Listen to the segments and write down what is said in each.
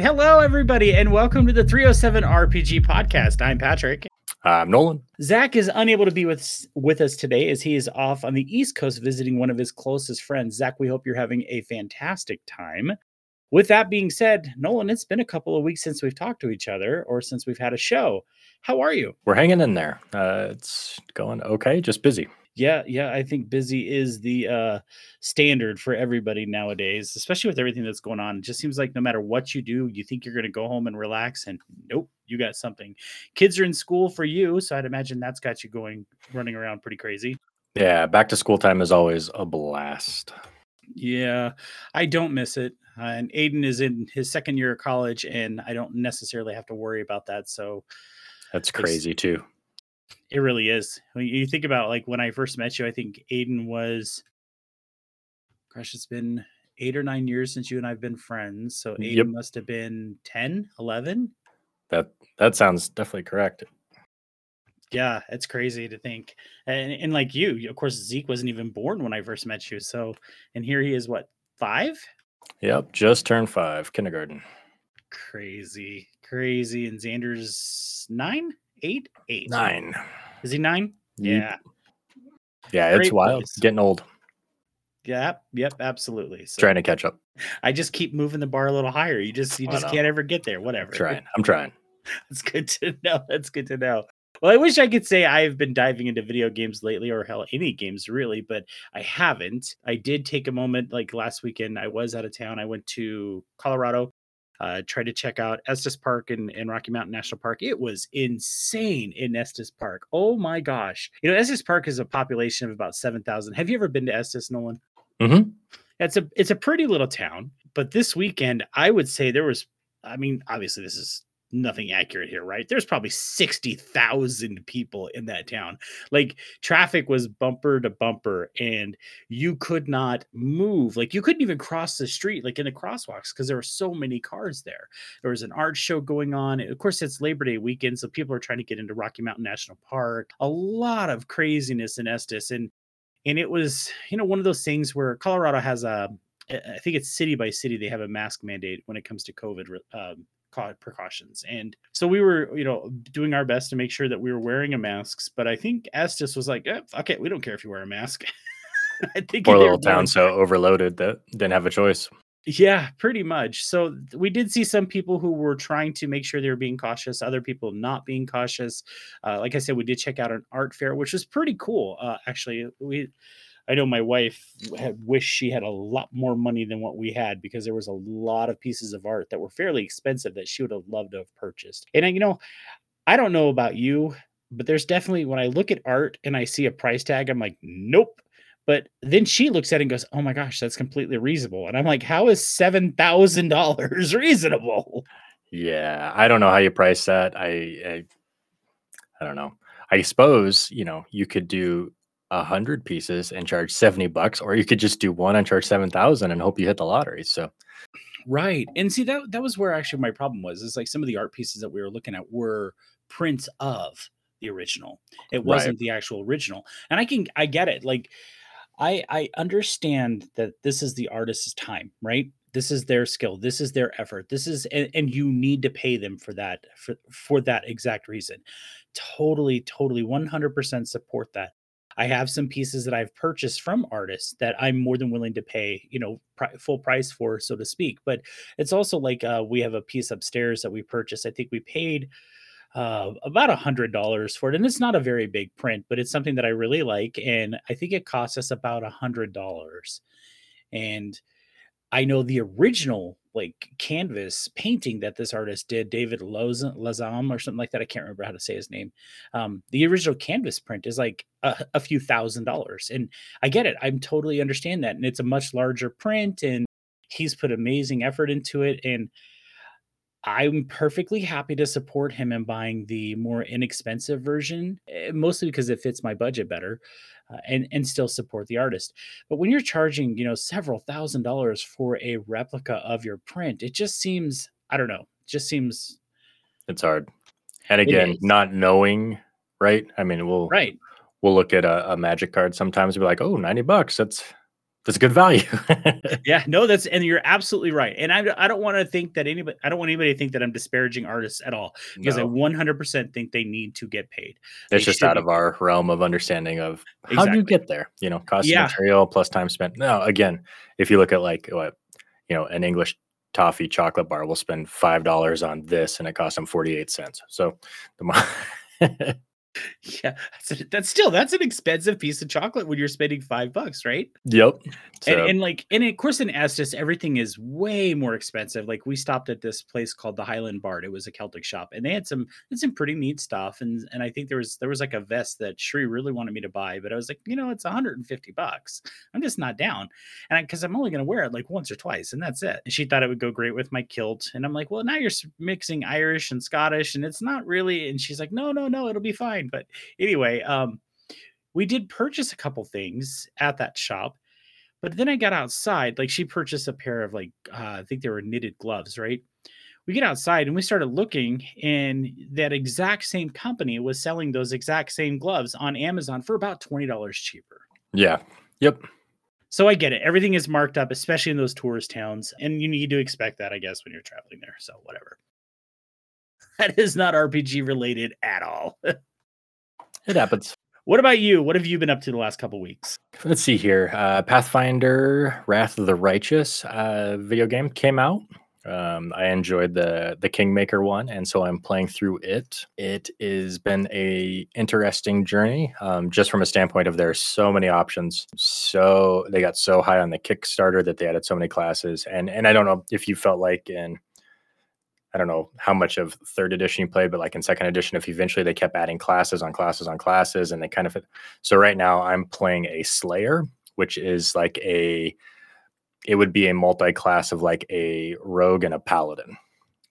Hello, everybody, and welcome to the 307 RPG podcast. I'm Patrick. I'm Nolan. Zach is unable to be with with us today as he is off on the East Coast visiting one of his closest friends. Zach, we hope you're having a fantastic time. With that being said, Nolan, it's been a couple of weeks since we've talked to each other or since we've had a show. How are you? We're hanging in there. Uh, it's going okay, just busy. Yeah, yeah, I think busy is the uh, standard for everybody nowadays, especially with everything that's going on. It just seems like no matter what you do, you think you're going to go home and relax, and nope, you got something. Kids are in school for you, so I'd imagine that's got you going running around pretty crazy. Yeah, back to school time is always a blast. Yeah, I don't miss it. Uh, and Aiden is in his second year of college, and I don't necessarily have to worry about that. So that's crazy too. It really is. When you think about like when I first met you, I think Aiden was, gosh, it's been eight or nine years since you and I've been friends. So mm, Aiden yep. must have been 10, 11. That that sounds definitely correct. Yeah, it's crazy to think. And, and like you, of course, Zeke wasn't even born when I first met you. So, and here he is, what, five? Yep, just turned five, kindergarten. Crazy, crazy. And Xander's nine? Eight, eight, nine. Is he nine? Yeah. Yeah, it's wild. Place. Getting old. Yep, yep, absolutely. So trying to catch up. I just keep moving the bar a little higher. You just you just can't ever get there. Whatever. I'm trying. I'm trying. That's good to know. That's good to know. Well, I wish I could say I've been diving into video games lately, or hell, any games really, but I haven't. I did take a moment, like last weekend. I was out of town. I went to Colorado uh, tried to check out Estes Park and, and Rocky Mountain National Park. It was insane in Estes Park. Oh my gosh. You know, Estes Park is a population of about 7,000. Have you ever been to Estes, Nolan? Mm-hmm. It's a it's a pretty little town, but this weekend I would say there was I mean, obviously this is nothing accurate here, right? There's probably 60,000 people in that town. Like traffic was bumper to bumper and you could not move. Like you couldn't even cross the street like in the crosswalks because there were so many cars there. There was an art show going on. Of course, it's Labor Day weekend, so people are trying to get into Rocky Mountain National Park. A lot of craziness in Estes and and it was, you know, one of those things where Colorado has a I think it's city by city they have a mask mandate when it comes to COVID um, precautions. And so we were, you know, doing our best to make sure that we were wearing a masks. But I think Estes was like, eh, okay, we don't care if you wear a mask. I think poor little town so overloaded that didn't have a choice. Yeah, pretty much. So we did see some people who were trying to make sure they were being cautious, other people not being cautious. Uh, like I said, we did check out an art fair, which was pretty cool. Uh, actually, we I know my wife had wished she had a lot more money than what we had because there was a lot of pieces of art that were fairly expensive that she would have loved to have purchased. And uh, you know, I don't know about you, but there's definitely when I look at art and I see a price tag, I'm like, nope. But then she looks at it and goes, "Oh my gosh, that's completely reasonable." And I'm like, "How is seven thousand dollars reasonable?" Yeah, I don't know how you price that. I, I, I don't know. I suppose you know you could do a hundred pieces and charge 70 bucks, or you could just do one and charge 7,000 and hope you hit the lottery. So, right. And see, that, that was where actually my problem was is like some of the art pieces that we were looking at were prints of the original. It wasn't right. the actual original. And I can, I get it. Like, I, I understand that this is the artist's time, right? This is their skill. This is their effort. This is, and, and you need to pay them for that, for, for that exact reason. Totally, totally 100% support that. I have some pieces that I've purchased from artists that I'm more than willing to pay, you know, full price for, so to speak. But it's also like uh, we have a piece upstairs that we purchased. I think we paid uh, about a hundred dollars for it, and it's not a very big print, but it's something that I really like, and I think it cost us about a hundred dollars. And I know the original like canvas painting that this artist did, David Lazam or something like that. I can't remember how to say his name. Um, the original canvas print is like a, a, few thousand dollars, and I get it. I'm totally understand that, and it's a much larger print, and he's put amazing effort into it, and I'm perfectly happy to support him in buying the more inexpensive version, eh, mostly because it fits my budget better uh, and and still support the artist. But when you're charging, you know, several thousand dollars for a replica of your print, it just seems I don't know, just seems it's hard. And again, not knowing, right? I mean, we'll right. We'll look at a, a magic card sometimes and be like, oh, 90 bucks. That's that's good value. yeah, no, that's and you're absolutely right. And I, I don't want to think that anybody I don't want anybody to think that I'm disparaging artists at all because no. I 100% think they need to get paid. It's just out be. of our realm of understanding of how exactly. do you get there? You know, cost yeah. of material plus time spent. No, again, if you look at like what you know, an English toffee chocolate bar will spend five dollars on this and it costs them 48 cents. So the yeah, that's, that's, still that's an expensive piece of chocolate when you're spending five bucks, right? Yep. So. And, and, like, and of course, in Estes, everything is way more expensive. Like, we stopped at this place called the Highland Bard. It was a Celtic shop, and they had some had some pretty neat stuff. And and I think there was there was like a vest that Shri really wanted me to buy, but I was like, you know, it's 150 bucks. I'm just not down, and because I'm only going to wear it like once or twice, and that's it. And she thought it would go great with my kilt, and I'm like, well, now you're mixing Irish and Scottish, and it's not really. And she's like, no, no, no, it'll be fine. But anyway, um, we did purchase a couple things at that shop, but then I got outside. Like she purchased a pair of like uh, I think they were knitted gloves, right? We get outside and we started looking, and that exact same company was selling those exact same gloves on Amazon for about twenty dollars cheaper. Yeah. Yep. So I get it. Everything is marked up, especially in those tourist towns, and you need to expect that, I guess, when you're traveling there. So whatever. That is not RPG related at all. It happens. What about you? What have you been up to the last couple weeks? Let's see here. Uh, Pathfinder: Wrath of the Righteous uh, video game came out. Um, I enjoyed the the Kingmaker one, and so I'm playing through it. It has been a interesting journey, um, just from a standpoint of there's so many options. So they got so high on the Kickstarter that they added so many classes, and and I don't know if you felt like in I don't know how much of third edition you played, but like in second edition, if eventually they kept adding classes on classes on classes and they kind of. So right now I'm playing a Slayer, which is like a, it would be a multi class of like a rogue and a paladin.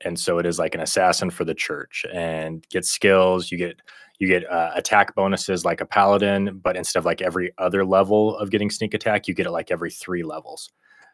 And so it is like an assassin for the church and get skills. You get, you get uh, attack bonuses like a paladin, but instead of like every other level of getting sneak attack, you get it like every three levels.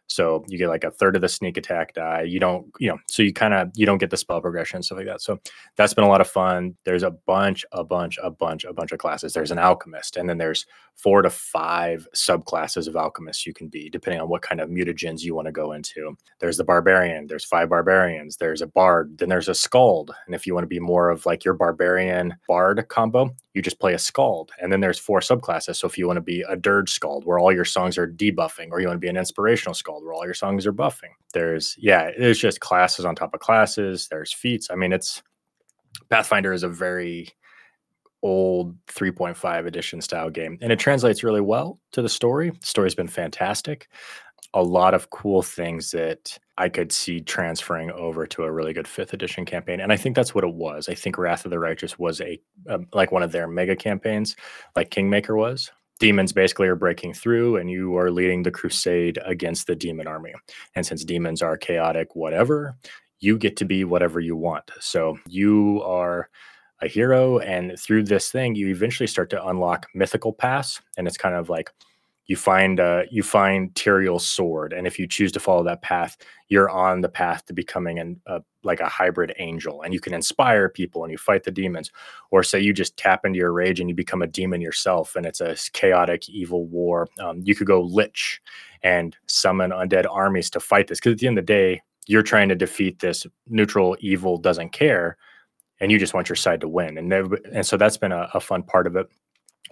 So you get like a third of the sneak attack die. You don't, you know, so you kind of you don't get the spell progression and stuff like that. So that's been a lot of fun. There's a bunch, a bunch, a bunch, a bunch of classes. There's an alchemist, and then there's four to five subclasses of alchemists you can be, depending on what kind of mutagens you want to go into. There's the barbarian. There's five barbarians. There's a bard. Then there's a skald. And if you want to be more of like your barbarian bard combo, you just play a skald. And then there's four subclasses. So if you want to be a dirge skald, where all your songs are debuffing, or you want to be an inspirational where all your songs are buffing. There's yeah, there's just classes on top of classes. There's feats. I mean, it's Pathfinder is a very old 3.5 edition style game, and it translates really well to the story. The story's been fantastic. A lot of cool things that I could see transferring over to a really good fifth edition campaign. And I think that's what it was. I think Wrath of the Righteous was a, a like one of their mega campaigns, like Kingmaker was. Demons basically are breaking through, and you are leading the crusade against the demon army. And since demons are chaotic, whatever, you get to be whatever you want. So you are a hero, and through this thing, you eventually start to unlock mythical paths, and it's kind of like you find uh, you find Tyrael's sword, and if you choose to follow that path, you're on the path to becoming an uh, like a hybrid angel, and you can inspire people and you fight the demons. Or say you just tap into your rage and you become a demon yourself, and it's a chaotic evil war. Um, you could go lich and summon undead armies to fight this, because at the end of the day, you're trying to defeat this neutral evil doesn't care, and you just want your side to win. And and so that's been a, a fun part of it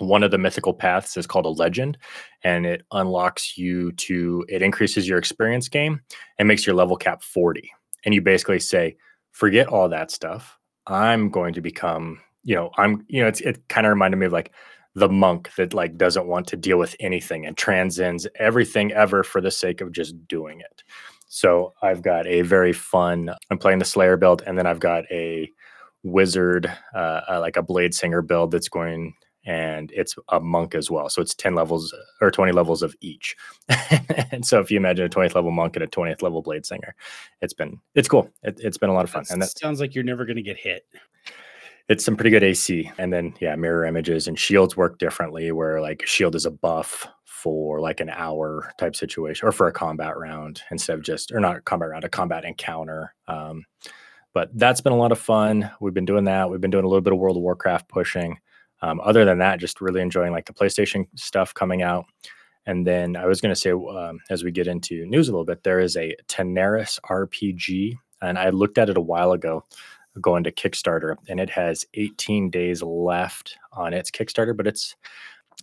one of the mythical paths is called a legend and it unlocks you to it increases your experience game and makes your level cap 40 and you basically say forget all that stuff. I'm going to become you know i'm you know it's it kind of reminded me of like the monk that like doesn't want to deal with anything and transcends everything ever for the sake of just doing it. So i've got a very fun i'm playing the slayer build and then i've got a wizard uh, uh, like a blade singer build that's going and it's a monk as well. So it's 10 levels or 20 levels of each. and so if you imagine a 20th level monk and a 20th level blade singer, it's been, it's cool. It, has been a lot of fun. and that sounds like you're never going to get hit. It's some pretty good AC. And then, yeah, mirror images and shields work differently where like shield is a buff for like an hour type situation or for a combat round instead of just, or not a combat round, a combat encounter. Um, but that's been a lot of fun. We've been doing that. We've been doing a little bit of World of Warcraft pushing. Um, other than that, just really enjoying like the PlayStation stuff coming out. And then I was going to say, um, as we get into news a little bit, there is a Tanares RPG, and I looked at it a while ago going to Kickstarter, and it has 18 days left on its Kickstarter, but it's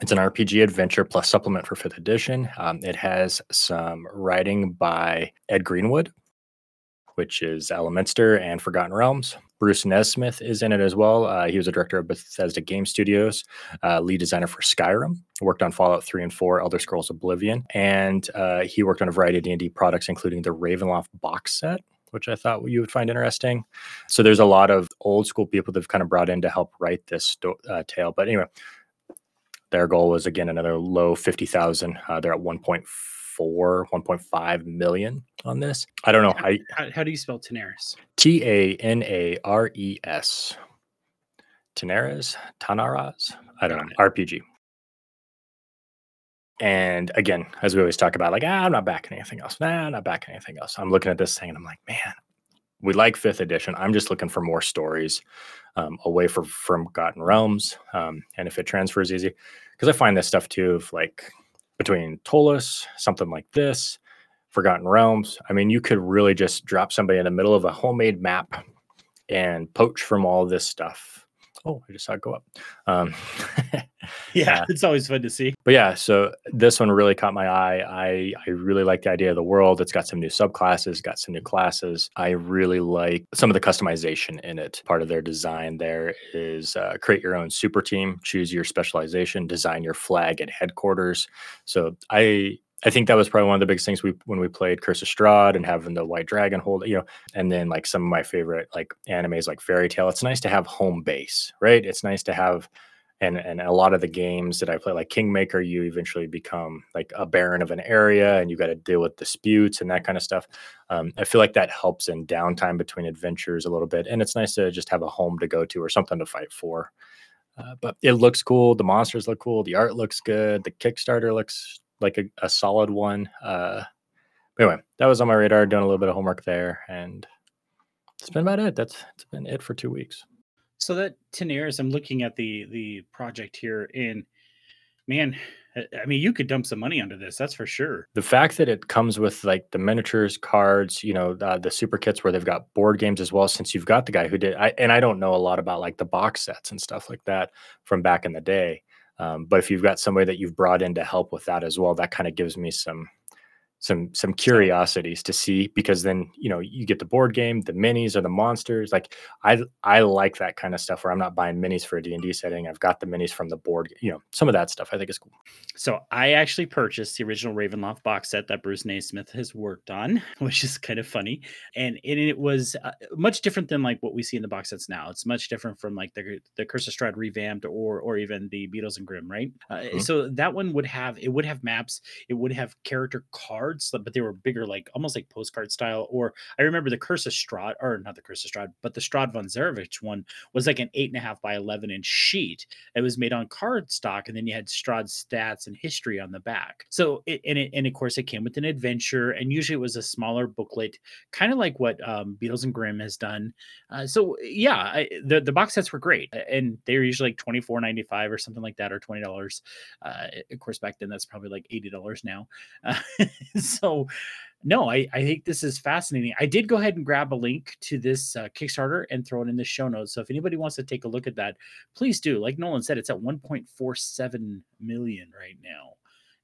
it's an RPG adventure plus supplement for fifth edition. Um, it has some writing by Ed Greenwood, which is Elminster and Forgotten Realms. Bruce Nesmith is in it as well. Uh, he was a director of Bethesda Game Studios, uh, lead designer for Skyrim, worked on Fallout 3 and 4, Elder Scrolls Oblivion, and uh, he worked on a variety of D&D products, including the Ravenloft box set, which I thought you would find interesting. So there's a lot of old school people that have kind of brought in to help write this sto- uh, tale. But anyway, their goal was again another low 50,000. Uh, they're at 1.4, 1.5 million on this. I don't know. How, I, how, how do you spell Tanares? T A N A R E S. Tenaras, Tanaras. I don't know. RPG. And again, as we always talk about, like, ah, I'm not backing anything else. Nah, I'm not backing anything else. I'm looking at this thing and I'm like, man, we like fifth edition. I'm just looking for more stories um, away from from Forgotten Realms. Um, and if it transfers easy, because I find this stuff too, of like between Ptolus, something like this, Forgotten Realms. I mean, you could really just drop somebody in the middle of a homemade map and poach from all this stuff oh, I just saw it go up. Um, yeah, uh, it's always fun to see. But yeah, so this one really caught my eye. I I really like the idea of the world. It's got some new subclasses, got some new classes. I really like some of the customization in it. Part of their design there is uh, create your own super team, choose your specialization, design your flag at headquarters. So I I think that was probably one of the biggest things we when we played Curse of Strahd and having the White Dragon hold, you know, and then like some of my favorite like animes like Fairy Tail. It's nice to have home base, right? It's nice to have and and a lot of the games that I play, like Kingmaker, you eventually become like a baron of an area, and you got to deal with disputes and that kind of stuff. Um, I feel like that helps in downtime between adventures a little bit, and it's nice to just have a home to go to or something to fight for. Uh, but it looks cool. The monsters look cool. The art looks good. The Kickstarter looks like a, a solid one. Uh, anyway, that was on my radar. Doing a little bit of homework there, and it's been about it. That's it's been it for two weeks. So that Tanares, I'm looking at the the project here, and man, I mean, you could dump some money onto this. That's for sure. The fact that it comes with like the miniatures, cards, you know, uh, the super kits where they've got board games as well. Since you've got the guy who did, I, and I don't know a lot about like the box sets and stuff like that from back in the day. Um, but if you've got somebody that you've brought in to help with that as well, that kind of gives me some some some curiosities to see because then you know you get the board game the minis or the monsters like i i like that kind of stuff where i'm not buying minis for a d&d setting. I've got the minis from the board you know some of that stuff i think is cool. So i actually purchased the original ravenloft box set that bruce nesmith has worked on which is kind of funny and it, it was uh, much different than like what we see in the box sets now. It's much different from like the the curse of strahd revamped or or even the beadle and grimm right? Uh, mm-hmm. so that one would have it would have maps it would have character cards cards, but they were bigger, like almost like postcard style. Or I remember the Curse of Strahd, or not the Curse of Strahd, but the Strahd von Zarovich one was like an eight and a half by 11 inch sheet. It was made on card stock, and then you had Strahd's stats and history on the back. So, it, and, it, and of course, it came with an adventure, and usually it was a smaller booklet, kind of like what um, Beadle and Grimm has done. Uh, so, yeah, I, the, the box sets were great, and they were usually like twenty four ninety five or something like that, or $20. Uh, of course, back then that's probably like $80 now. Uh, so no, I, I think this is fascinating. I did go ahead and grab a link to this uh, Kickstarter and throw it in the show notes. So if anybody wants to take a look at that, please do. Like Nolan said, it's at 1.47 million right now.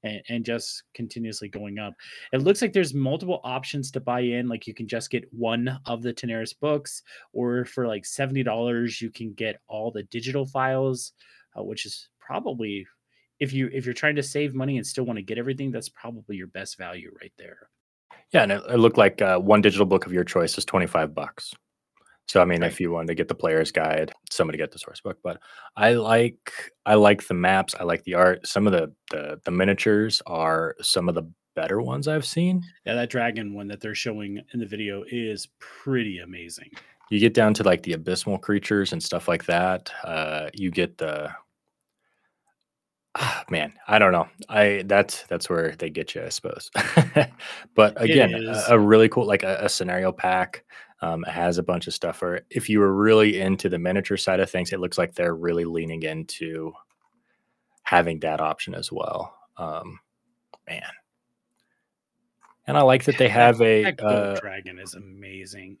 And, and, just continuously going up. It looks like there's multiple options to buy in. Like you can just get one of the Tanares books, or for like seventy dollars, you can get all the digital files, uh, which is probably if you if you're trying to save money and still want to get everything, that's probably your best value right there. Yeah, and it, it looked like uh, one digital book of your choice is twenty five bucks. So I mean, right. if you wanted to get the player's guide, somebody get the source book. But I like I like the maps. I like the art. Some of the the, the miniatures are some of the better ones I've seen. Yeah, that dragon one that they're showing in the video is pretty amazing. You get down to like the abysmal creatures and stuff like that. Uh, you get the man, I don't know. I that's that's where they get you, I suppose. but again, a, a, really cool like a, a scenario pack. Um, has a bunch of stuff. Or if you were really into the miniature side of things, it looks like they're really leaning into having that option as well. Um, man. And I like that they have a That uh, dragon is amazing.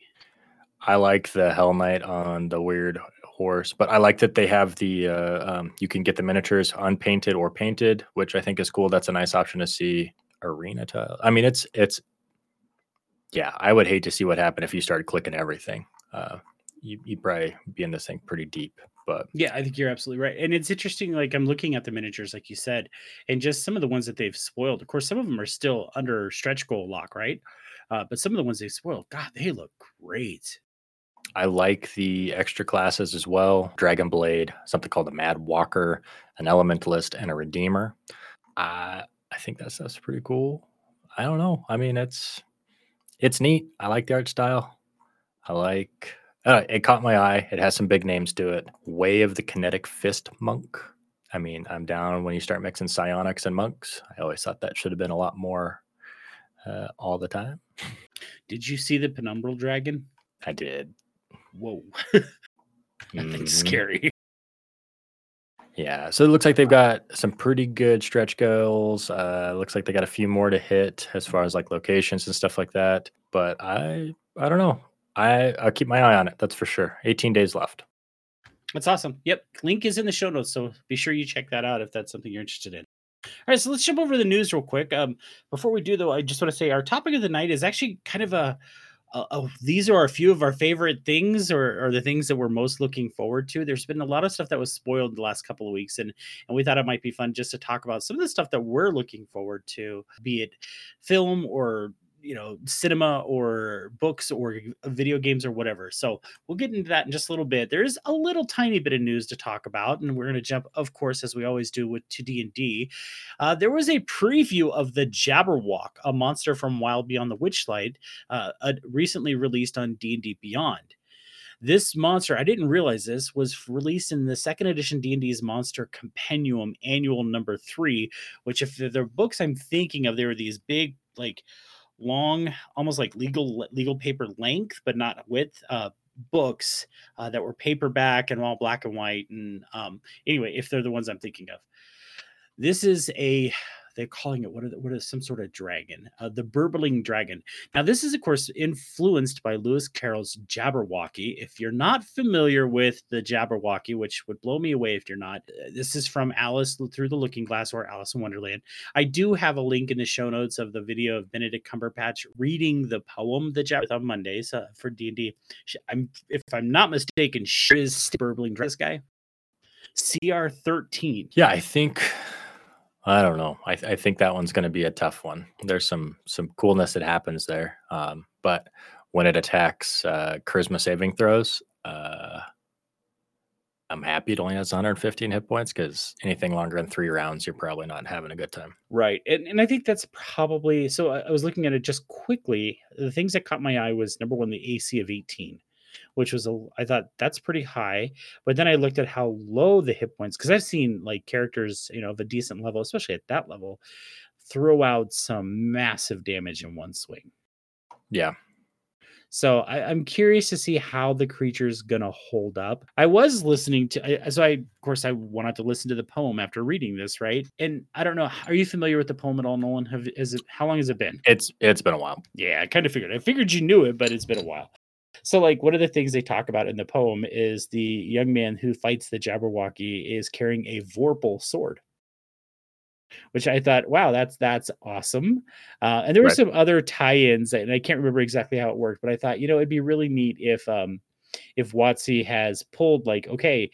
I like the Hell Knight on the weird horse, but I like that they have the uh, um, you can get the miniatures unpainted or painted, which I think is cool. That's a nice option to see. Arena tile. I mean, it's it's yeah. I would hate to see what happened if you started clicking everything. Uh, you you'd probably be in this thing pretty deep. But Yeah, I think you're absolutely right. And it's interesting, like I'm looking at the miniatures, like you said, and just some of the ones that they've spoiled. Of course, some of them are still under stretch goal lock, right? Uh, but some of the ones they've spoiled, God, they look great. I like the extra classes as well. Dragon Blade, something called a Mad Walker, an Elementalist, and a Redeemer. I I think that stuff's pretty cool. I don't know. I mean, it's it's neat. I like the art style. I like. Uh, it caught my eye. It has some big names to it. Way of the Kinetic Fist Monk. I mean, I'm down when you start mixing psionics and monks. I always thought that should have been a lot more uh, all the time. Did you see the penumbral dragon? I did. Whoa, that thing's Mhm. scary. Yeah, so it looks like they've got some pretty good stretch goals. Uh, looks like they got a few more to hit as far as like locations and stuff like that. But I, I don't know. I I'll keep my eye on it. That's for sure. 18 days left. That's awesome. Yep. Link is in the show notes. So be sure you check that out if that's something you're interested in. All right. So let's jump over to the news real quick. Um, before we do, though, I just want to say our topic of the night is actually kind of a, a, a- these are a few of our favorite things or, or the things that we're most looking forward to. There's been a lot of stuff that was spoiled the last couple of weeks, and, and we thought it might be fun just to talk about some of the stuff that we're looking forward to, be it film or you know cinema or books or video games or whatever so we'll get into that in just a little bit. There's a little tiny bit of news to talk about, and we're going to jump, of course, as we always do with to D and D. Uh, There was a preview of the Jabberwock, a monster from Wild Beyond the Witchlight, uh, uh, recently released on D and D Beyond. This monster, I didn't realize this, was released in the second edition D&D's Monster Compendium Annual Number 3, which if the books I'm thinking of, they were these big like long almost like legal legal paper length but not width uh books uh, that were paperback and all black and white and um anyway if they're the ones i'm thinking of. This is a they're calling it what are the, what is some sort of dragon uh, the burbling dragon now this is of course influenced by lewis carroll's jabberwocky if you're not familiar with the jabberwocky which would blow me away if you're not uh, this is from alice through the looking glass or alice in wonderland I do have a link in the show notes of the video of Benedict Cumberbatch reading the poem "The Jabberwock" on Mondays uh, for D and D. I'm, if I'm not mistaken, she is burbling this guy. CR thirteen. Yeah, I think. I don't know. I, I think that one's going to be a tough one. There's some some coolness that happens there, um, but when it attacks uh, charisma saving throws, uh, I'm happy it only has 115 hit points because anything longer than three rounds, you're probably not having a good time. Right, and and I think that's probably so. I, was looking at it just quickly. The things that caught my eye was number one, the AC of eighteen, which was a I thought that's pretty high. But then I looked at how low the hit points because I've seen like characters, you know, of a decent level, especially at that level, throw out some massive damage in one swing. Yeah, So I, I'm curious to see how the creature's gonna hold up. I was listening to, I, so I of course I wanted to listen to the poem after reading this, right? And I don't know, are you familiar with the poem at all, Nolan? Have is it how long has it been? it's it's been a while. Yeah, I kind of figured. I figured you knew it, but it's been a while. So, like, one of the things they talk about in the poem is the young man who fights the Jabberwocky is carrying a Vorpal sword, which I thought, wow, that's that's awesome. Uh, and there were Right. some other tie-ins, and I can't remember exactly how it worked, but I thought, you know, it'd be really neat if um if WotC has pulled like, okay,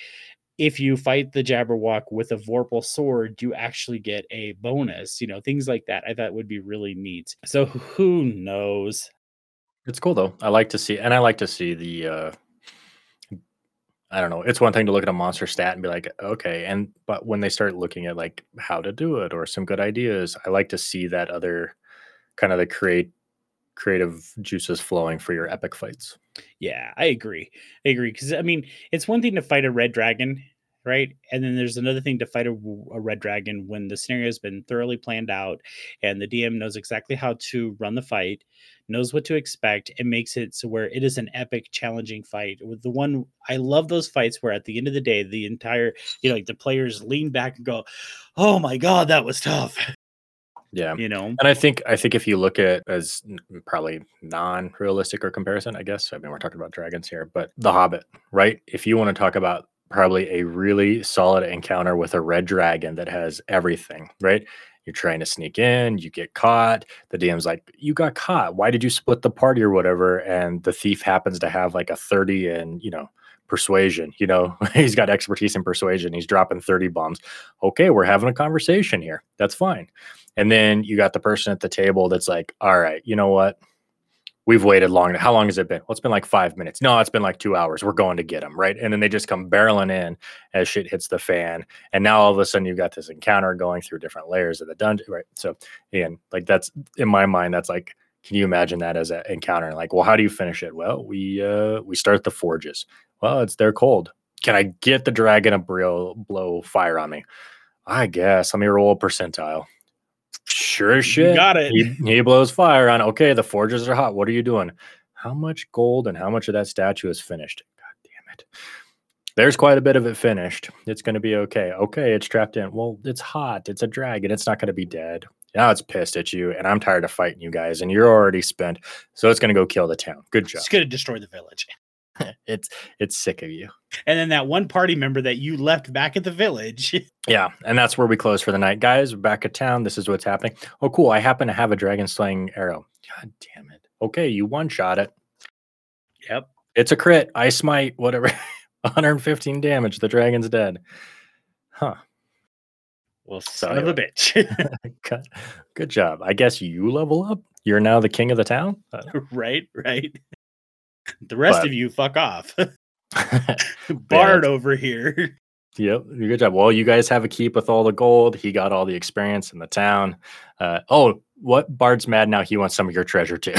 if you fight the Jabberwock with a Vorpal sword, you actually get a bonus, you know, things like that. I thought would be really neat. So who knows? It's cool though. I like to see, and I like to see the. uh I don't know. It's one thing to look at a monster stat and be like, okay, and but when they start looking at like how to do it or some good ideas, I like to see that other kind of the create creative juices flowing for your epic fights. Yeah, I agree. I agree because I mean, it's one thing to fight a red dragon, right? And then there's another thing to fight a red dragon when the scenario has been thoroughly planned out and the DM knows exactly how to run the fight, knows what to expect, and makes it so where it is an epic, challenging fight. With the one, I love those fights where at the end of the day, the entire, you know, like the players lean back and go, "Oh my god, that was tough." Yeah. You know? And I think I think if you look at as probably non-realistic or comparison, I guess. I mean, we're talking about dragons here, but The Hobbit, right? If you want to talk about probably a really solid encounter with a red dragon that has everything, right? You're trying to sneak in, you get caught. The DM's like, You got caught. Why did you split the party or whatever? And the thief happens to have like a 30 and, you know, persuasion. You know, he's got expertise in persuasion. He's dropping 30 bombs. Okay, we're having a conversation here. That's fine. And then you got the person at the table that's like, All right, you know what? We've waited long. How long has it been? Well, it's been like five minutes. No, it's been like two hours. We're going to get them, right? And then they just come barreling in as shit hits the fan. And now all of a sudden you've got this encounter going through different layers of the dungeon, right? So, again, like that's in my mind, that's like, can you imagine that as an encounter? Like, well, how do you finish it? Well, we uh we start the forges. Well, it's they're cold. Can I get the dragon blow blow fire on me? I guess. Let me roll a percentile. Sure as shit. You got it. He, he blows fire on. Okay, the forges are hot. What are you doing? How much gold and how much of that statue is finished? God damn it. There's quite a bit of it finished. It's going to be okay. Okay, it's trapped in. Well, it's hot. It's a dragon. It's not going to be dead. Now it's pissed at you, and I'm tired of fighting you guys, and you're already spent. So it's going to go kill the town. Good job. It's going to destroy the village. it's it's sick of you. And then that one party member that you left back at the village. yeah, and that's where we close for the night, guys. Back at town. This is what's happening. Oh, cool! I happen to have a dragon slaying arrow. God damn it! Okay, you one shot it. Yep, it's a crit. I smite. Whatever. 115 damage. The dragon's dead. Huh. Well, son so, of a bitch. good, good job. I guess you level up. You're now the king of the town. Uh, right, right. The rest but, of you, fuck off. Bard over here. Yep, good job. Well, you guys have a keep with all the gold. He got all the experience in the town. Uh, oh, what Bard's mad now? He wants some of your treasure too.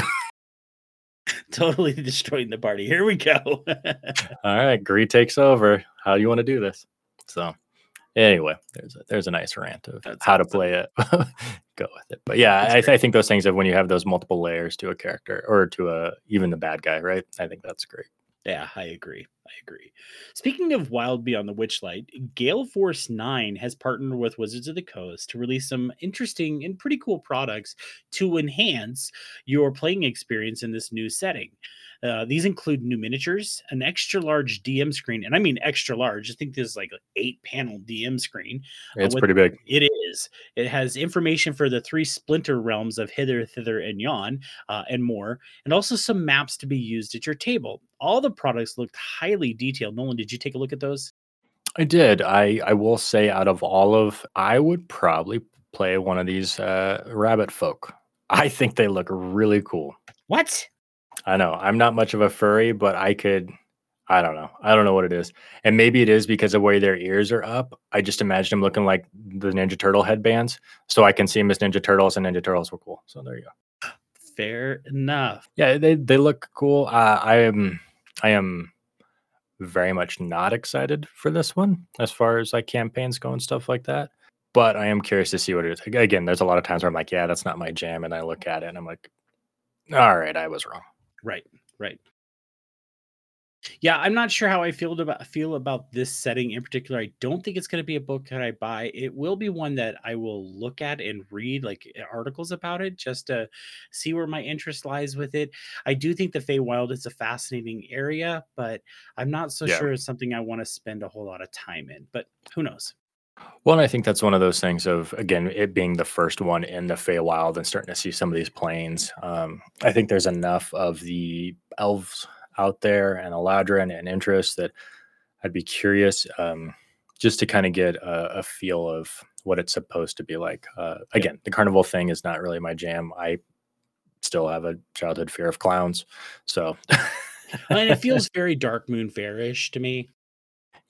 totally destroying the party. Here we go. all right, Gree takes over. How do you want to do this? So, anyway, there's a, there's a nice rant of That's how awesome. to play it. Go with it. But yeah, I, I, think those things of when you have those multiple layers to a character or to a even the bad guy, right? I think that's great. Yeah, I agree. I agree. Speaking of Wild Beyond the Witchlight, Gale Force 9 has partnered with Wizards of the Coast to release some interesting and pretty cool products to enhance your playing experience in this new setting. Uh, these include new miniatures, an extra large DM screen, and I mean extra large. I think this is like an eight panel DM screen. Uh, it's uh, pretty big. It is. It has information for the three splinter realms of Hither, Thither, and Yon, uh, and more, and also some maps to be used at your table. All the products looked highly detailed. Nolan, did you take a look at those? I did. I I will say, out of all of, I would probably play one of these uh, rabbit folk. I think they look really cool. What? I know. I'm not much of a furry, but I could I don't know. I don't know what it is. And maybe it is because of the way their ears are up. I just imagine them looking like the Ninja Turtle headbands. So I can see them as Ninja Turtles and Ninja Turtles were cool. So there you go. Fair enough. Yeah, they they look cool. Uh, I am I am very much not excited for this one as far as like campaigns go and stuff like that. But I am curious to see what it is. Again, there's a lot of times where I'm like, yeah, that's not my jam. And I look at it and I'm like, all right, I was wrong. Right, right. Yeah, I'm not sure how I feel about feel about this setting in particular. I don't think it's going to be a book that I buy. It will be one that I will look at and read like articles about it just to see where my interest lies with it. I do think the Feywild is a fascinating area, but I'm not so yeah. sure it's something I want to spend a whole lot of time in. But who knows? Well, and I think that's one of those things of again it being the first one in the Feywild and starting to see some of these planes. Um, I think there's enough of the elves out there and Eladrin and interest that I'd be curious um, just to kind of get a, a, feel of what it's supposed to be like. Uh, again, the carnival thing is not really my jam. I still have a childhood fear of clowns, so. and it feels very Darkmoon Faire-ish to me.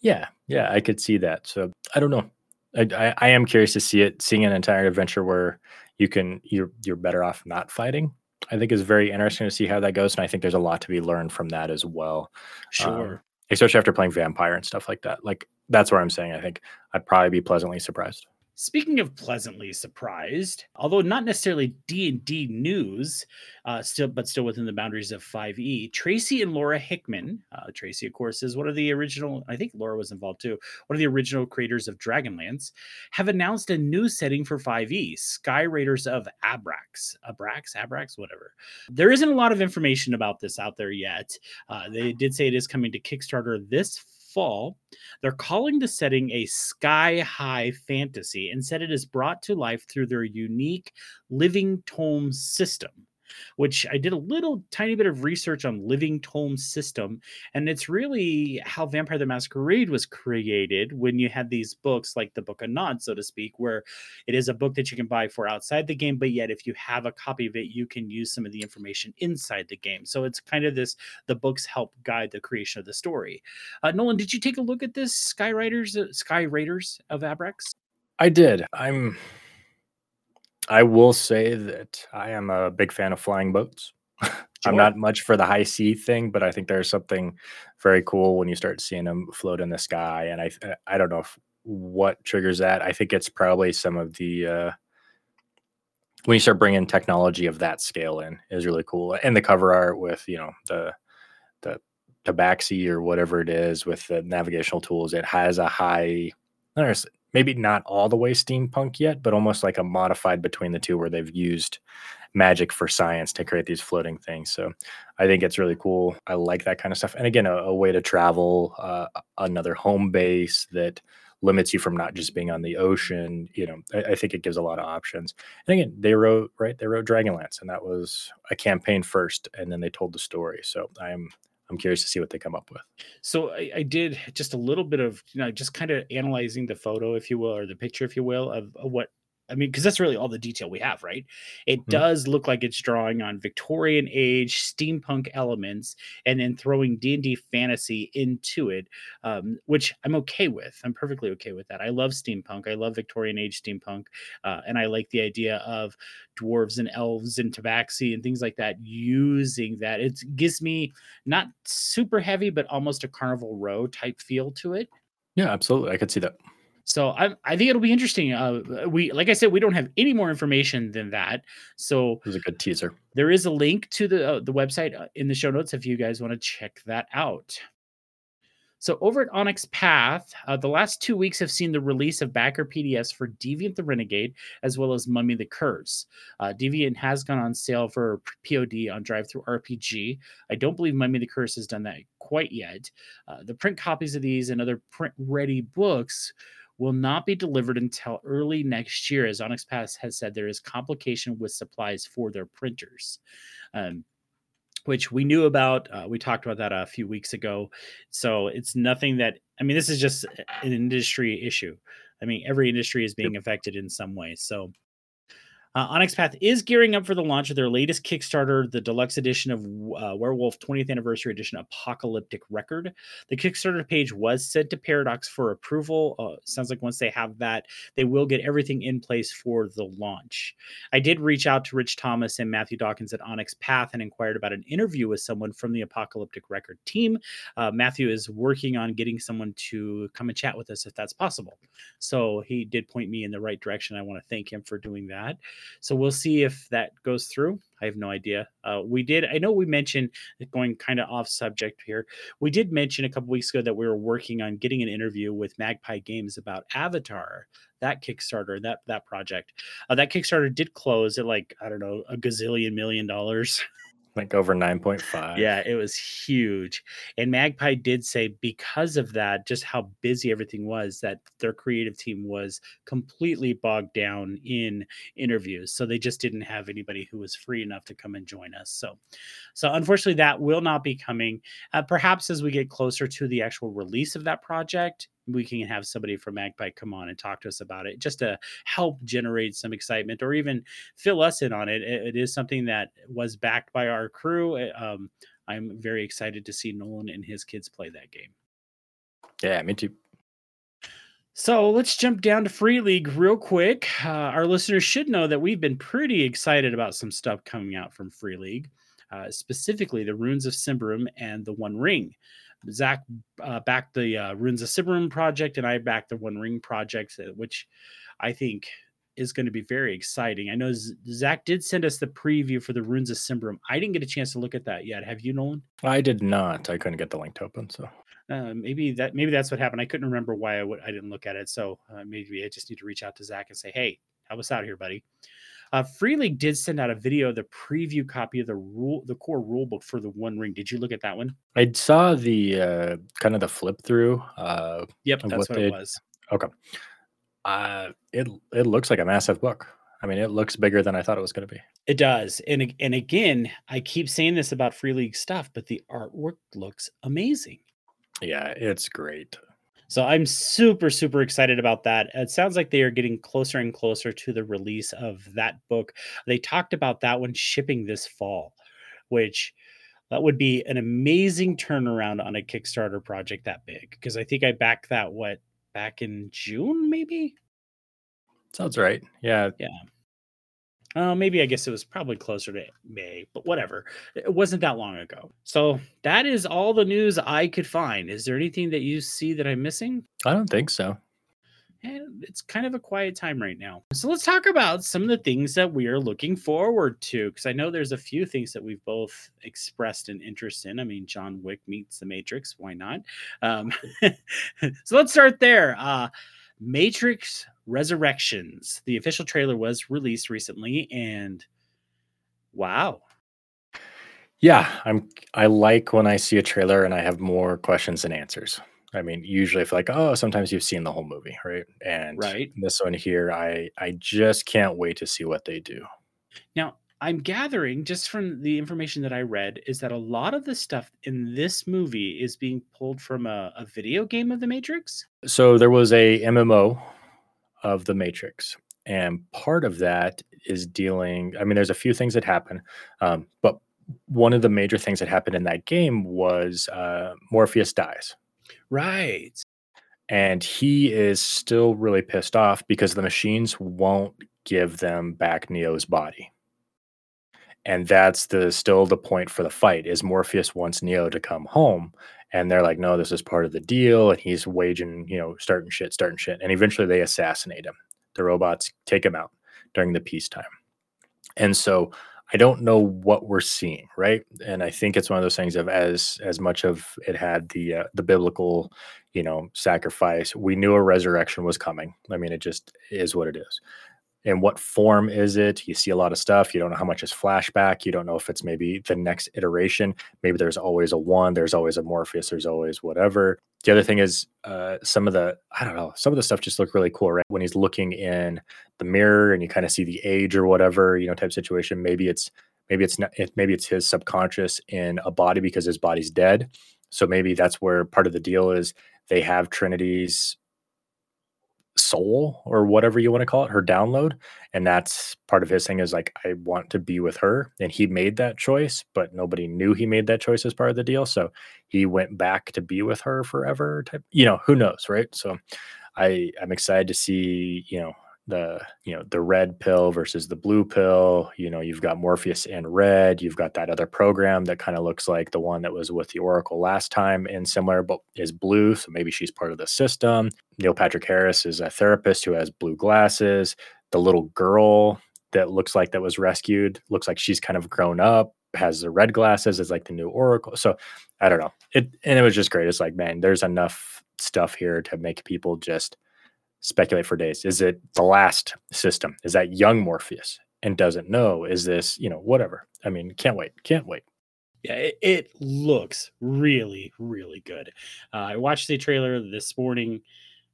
Yeah, yeah, I could see that. So I don't know. I, I, I am curious to see it, seeing an entire adventure where you can you're you're better off not fighting. I think is very interesting to see how that goes, and I think there's a lot to be learned from that as well. Sure, um, especially after playing vampire and stuff like that. Like that's where I'm saying I think I'd probably be pleasantly surprised. Speaking of pleasantly surprised, although not necessarily D and D news, uh, still but still within the boundaries of 5e, Tracy and Laura Hickman. Uh, Tracy, of course, is one of the original. I think Laura was involved too. One of the original creators of Dragonlance have announced a new setting for 5e: Sky Raiders of Abrax, Abrax, Abrax, whatever. There isn't a lot of information about this out there yet. Uh, they did say it is coming to Kickstarter this fall. They're calling the setting a sky high fantasy and said it is brought to life through their unique living tome system which I did a little tiny bit of research on Living Tome System, and it's really how Vampire the Masquerade was created when you had these books like the Book of Nod, so to speak, where it is a book that you can buy for outside the game, but yet if you have a copy of it, you can use some of the information inside the game. So it's kind of this the books help guide the creation of the story. Uh, Nolan, did you take a look at this Sky Riders, uh, Sky Raiders of Abrax? I did. I'm I will say that I am a big fan of flying boats. I'm not much for the high sea thing, but I think there's something very cool when you start seeing them float in the sky. And I I don't know if what triggers that. I think it's probably some of the uh, when you start bringing technology of that scale in is really cool. And the cover art with you know the the tabaxi or whatever it is with the navigational tools, it has a high. There's maybe not all the way steampunk yet, but almost like a modified between the two where they've used magic for science to create these floating things. So I think it's really cool. I like that kind of stuff. And again, a, a way to travel, uh, another home base that limits you from not just being on the ocean. You know, I, I, think it gives a lot of options. And again, they wrote right, they wrote Dragonlance, and that was a campaign first, and then they told the story. So I'm I'm curious to see what they come up with. So I, I did just a little bit of, you know, just kind of analyzing the photo, if you will, or the picture, if you will, of, of what I mean, because that's really all the detail we have, right? It mm-hmm. does look like it's drawing on Victorian age steampunk elements and then throwing D and D fantasy into it, um, which I'm okay with. I'm perfectly okay with that. I love steampunk. I love Victorian age steampunk, uh, and I like the idea of dwarves and elves and tabaxi and things like that using that. It gives me not super heavy, but almost a Carnival Row type feel to it. Yeah, absolutely. I could see that. So I, I think it'll be interesting. Uh, we, like I said, we don't have any more information than that. So it was a good teaser. There is a link to the uh, the website uh, in the show notes if you guys want to check that out. So over at Onyx Path, uh, the last two weeks have seen the release of backer PDFs for Deviant the Renegade as well as Mummy the Curse. Uh, Deviant has gone on sale for POD on DriveThruRPG. I don't believe Mummy the Curse has done that quite yet. Uh, the print copies of these and other print ready books will not be delivered until early next year, as Onyx Path has said there is complication with supplies for their printers. Um, which we knew about. Uh, we talked about that a few weeks ago. So it's nothing that, I mean, this is just an industry issue. I mean, every industry is being affected in some way. So uh, Onyx Path is gearing up for the launch of their latest Kickstarter, the deluxe edition of uh, Werewolf 20th Anniversary Edition Apocalyptic Record. The Kickstarter page was sent to Paradox for approval. Uh, sounds like once they have that, they will get everything in place for the launch. I did reach out to Rich Thomas and Matthew Dawkins at Onyx Path and inquired about an interview with someone from the Apocalyptic Record team. Uh, Matthew is working on getting someone to come and chat with us if that's possible. So he did point me in the right direction. I want to thank him for doing that. So we'll see if that goes through. I have no idea. Uh, we did. I know we mentioned going kind of off subject here. We did mention a couple weeks ago that we were working on getting an interview with Magpie Games about Avatar, that Kickstarter, that that project. Uh, that Kickstarter did close at like I don't know a gazillion million dollars. like over 9.5 yeah it was huge and magpie did say because of that just how busy everything was that their creative team was completely bogged down in interviews so they just didn't have anybody who was free enough to come and join us so so unfortunately that will not be coming. Uh, perhaps as we get closer to the actual release of that project we can have somebody from Magpie come on and talk to us about it just to help generate some excitement or even fill us in on it. It, it is something that was backed by our crew. Eh, um, I'm very excited to see Nolan and his kids play that game. Yeah, me too. So let's jump down to Free League real quick. Uh, our listeners should know that we've been pretty excited about some stuff coming out from Free League, uh, specifically the Runes of Symbaroum and the One Ring. Zach uh, backed the uh, Runes of Symbaroum project, and I backed the One Ring project, uh, which I think is going to be very exciting. I know Z- Zach did send us the preview for the Runes of Symbaroum. I didn't get a chance to look at that yet. Have you, Nolan? I did not. I couldn't get the link to open, so uh, maybe that maybe that's what happened. I couldn't remember why I w- I didn't look at it. So uh, maybe I just need to reach out to Zach and say, "Hey, help us out here, buddy." Uh, Free League did send out a video, the preview copy of the rule, the core rule book for the One Ring. Did you look at that one? I saw the uh, kind of the flip through. Uh, yep, that's what, what it was. Okay. Uh, it it looks like a massive book. I mean, it looks bigger than I thought it was going to be. It does, and and again, I keep saying this about Free League stuff, but the artwork looks amazing. Yeah, it's great. So I'm super, super excited about that. It sounds like they are getting closer and closer to the release of that book. They talked about that one shipping this fall, which that would be an amazing turnaround on a Kickstarter project that big. Because I think I backed that what back in June, maybe. Sounds right. Yeah. Yeah. Uh, maybe I guess it was probably closer to May, but whatever. It wasn't that long ago. So that is all the news I could find. Is there anything that you see that I'm missing? I don't think so. And it's kind of a quiet time right now. So let's talk about some of the things that we are looking forward to. Because I know there's a few things that we've both expressed an interest in. I mean, John Wick meets the Matrix. Why not? Um, so let's start there. Uh, Matrix Resurrections. The official trailer was released recently, and wow. Yeah, I'm. I like when I see a trailer and I have more questions than answers. I mean, usually I feel like, oh, sometimes you've seen the whole movie, right? And right. this one here, I I just can't wait to see what they do. Now, I'm gathering just from the information that I read is that a lot of the stuff in this movie is being pulled from a, a video game of the Matrix. So there was a MMO of the Matrix, and part of that is dealing. I mean, there's a few things that happen, um, but one of the major things that happened in that game was uh, Morpheus dies. Right. And he is still really pissed off because the machines won't give them back Neo's body and that's the still the point for the fight is morpheus wants neo to come home and they're like no this is part of the deal and he's waging you know starting shit starting shit and eventually they assassinate him. The robots take him out during the peacetime. And so i don't know what we're seeing right? And i think it's one of those things of as as much of it had the uh, the biblical you know sacrifice we knew a resurrection was coming. I mean it just is what it is in what form is it? You see a lot of stuff you don't know how much is flashback you don't know if it's maybe the next iteration maybe there's always a one there's always a morpheus there's always whatever. The other thing is uh, some of the i don't know some of the stuff just look really cool right? When he's looking in the mirror and you kind of see the age or whatever you know type situation maybe it's maybe it's not maybe it's his subconscious in a body because his body's dead. So maybe that's where part of the deal is they have trinity's soul or whatever you want to call it, her download. And that's part of his thing is like, I want to be with her. And he made that choice, but nobody knew he made that choice as part of the deal. So he went back to be with her forever type, you know, who knows, right? So I I'm excited to see, you know, the you know the red pill versus the blue pill. You know you've got morpheus in red. You've got that other program that kind of looks like the one that was with the oracle last time and similar but is blue so maybe she's part of the system. Neil patrick harris is a therapist who has blue glasses. The little girl that looks like that was rescued looks like she's kind of grown up has the red glasses is like the new oracle. So i don't know. It and it was just great. It's like man there's enough stuff here to make people just speculate for days. Is it the last system? Is that young Morpheus and doesn't know? Is this, you know, whatever? I mean, can't wait. Can't wait. Yeah, it, it looks really, really good. Uh, I watched the trailer this morning.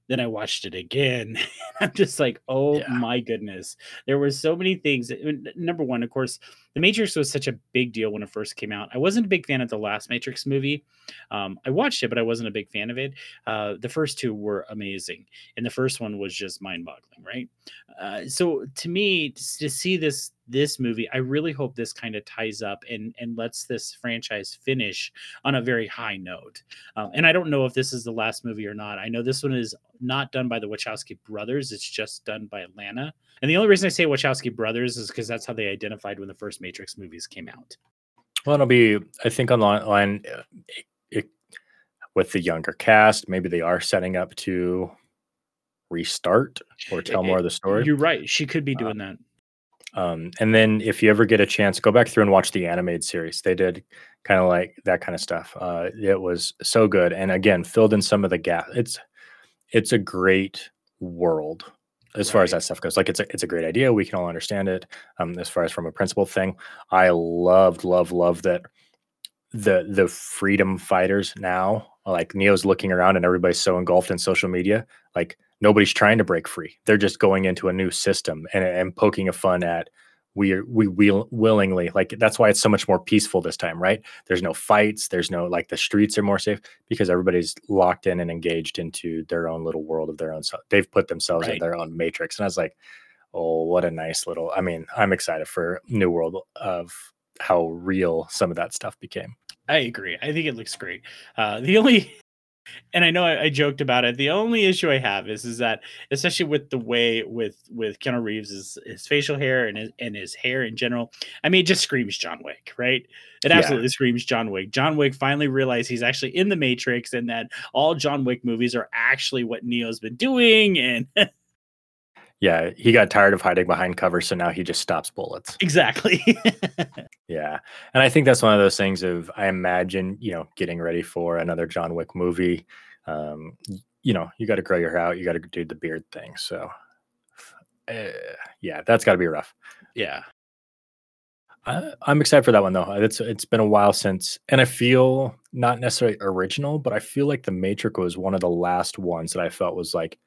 Then I watched it again. I'm just like, oh yeah. my goodness. There were so many things. Number one, of course, The Matrix was such a big deal when it first came out. I wasn't a big fan of the last Matrix movie. Um, I watched it, but I wasn't a big fan of it. Uh, the first two were amazing. And the first one was just mind boggling, right? Uh, so to me, to, to see this this movie, I really hope this kind of ties up and and lets this franchise finish on a very high note. Um, and I don't know if this is the last movie or not. I know this one is not done by the Wachowski brothers; it's just done by Lana. And the only reason I say Wachowski brothers is because that's how they identified when the first Matrix movies came out. Well, it'll be, I think, online. Uh, it, with the younger cast. Maybe they are setting up to restart or tell more of the story. You're right. She could be uh, doing that. Um, and then if you ever get a chance, go back through and watch the animated series. They did kind of like that kind of stuff. Uh, it was so good, and again, filled in some of the gaps. It's it's a great world as right. far as that stuff goes. Like it's a it's a great idea. We can all understand it. Um, as far as from a principle thing, I loved, love, love that the the freedom fighters now like neo's looking around and everybody's so engulfed in social media like nobody's trying to break free they're just going into a new system and, and poking a fun at we we will willingly like that's why it's so much more peaceful this time right there's no fights there's no like the streets are more safe because everybody's locked in and engaged into their own little world of their own so they've put themselves right. in their own matrix and i was like oh what a nice little i mean i'm excited for new world of how real some of that stuff became. I agree. I think it looks great. Uh, the only, and I know I, I, joked about it. The only issue I have is is that, especially with the way with with Keanu Reeves his, his facial hair and his and his hair in general. I mean, it just screams John Wick, right? It absolutely yeah. screams John Wick. John Wick finally realized he's actually in the Matrix, and that all John Wick movies are actually what Neo's been doing, and yeah, he got tired of hiding behind cover, so now he just stops bullets. Exactly. yeah, and I think that's one of those things of I imagine you know getting ready for another John Wick movie. Um, you know, you got to grow your hair out, you got to do the beard thing. So, uh, yeah, that's got to be rough. Yeah, I, I'm excited for that one though. It's it's been a while since, and I feel not necessarily original, but I feel like The Matrix was one of the last ones that I felt was like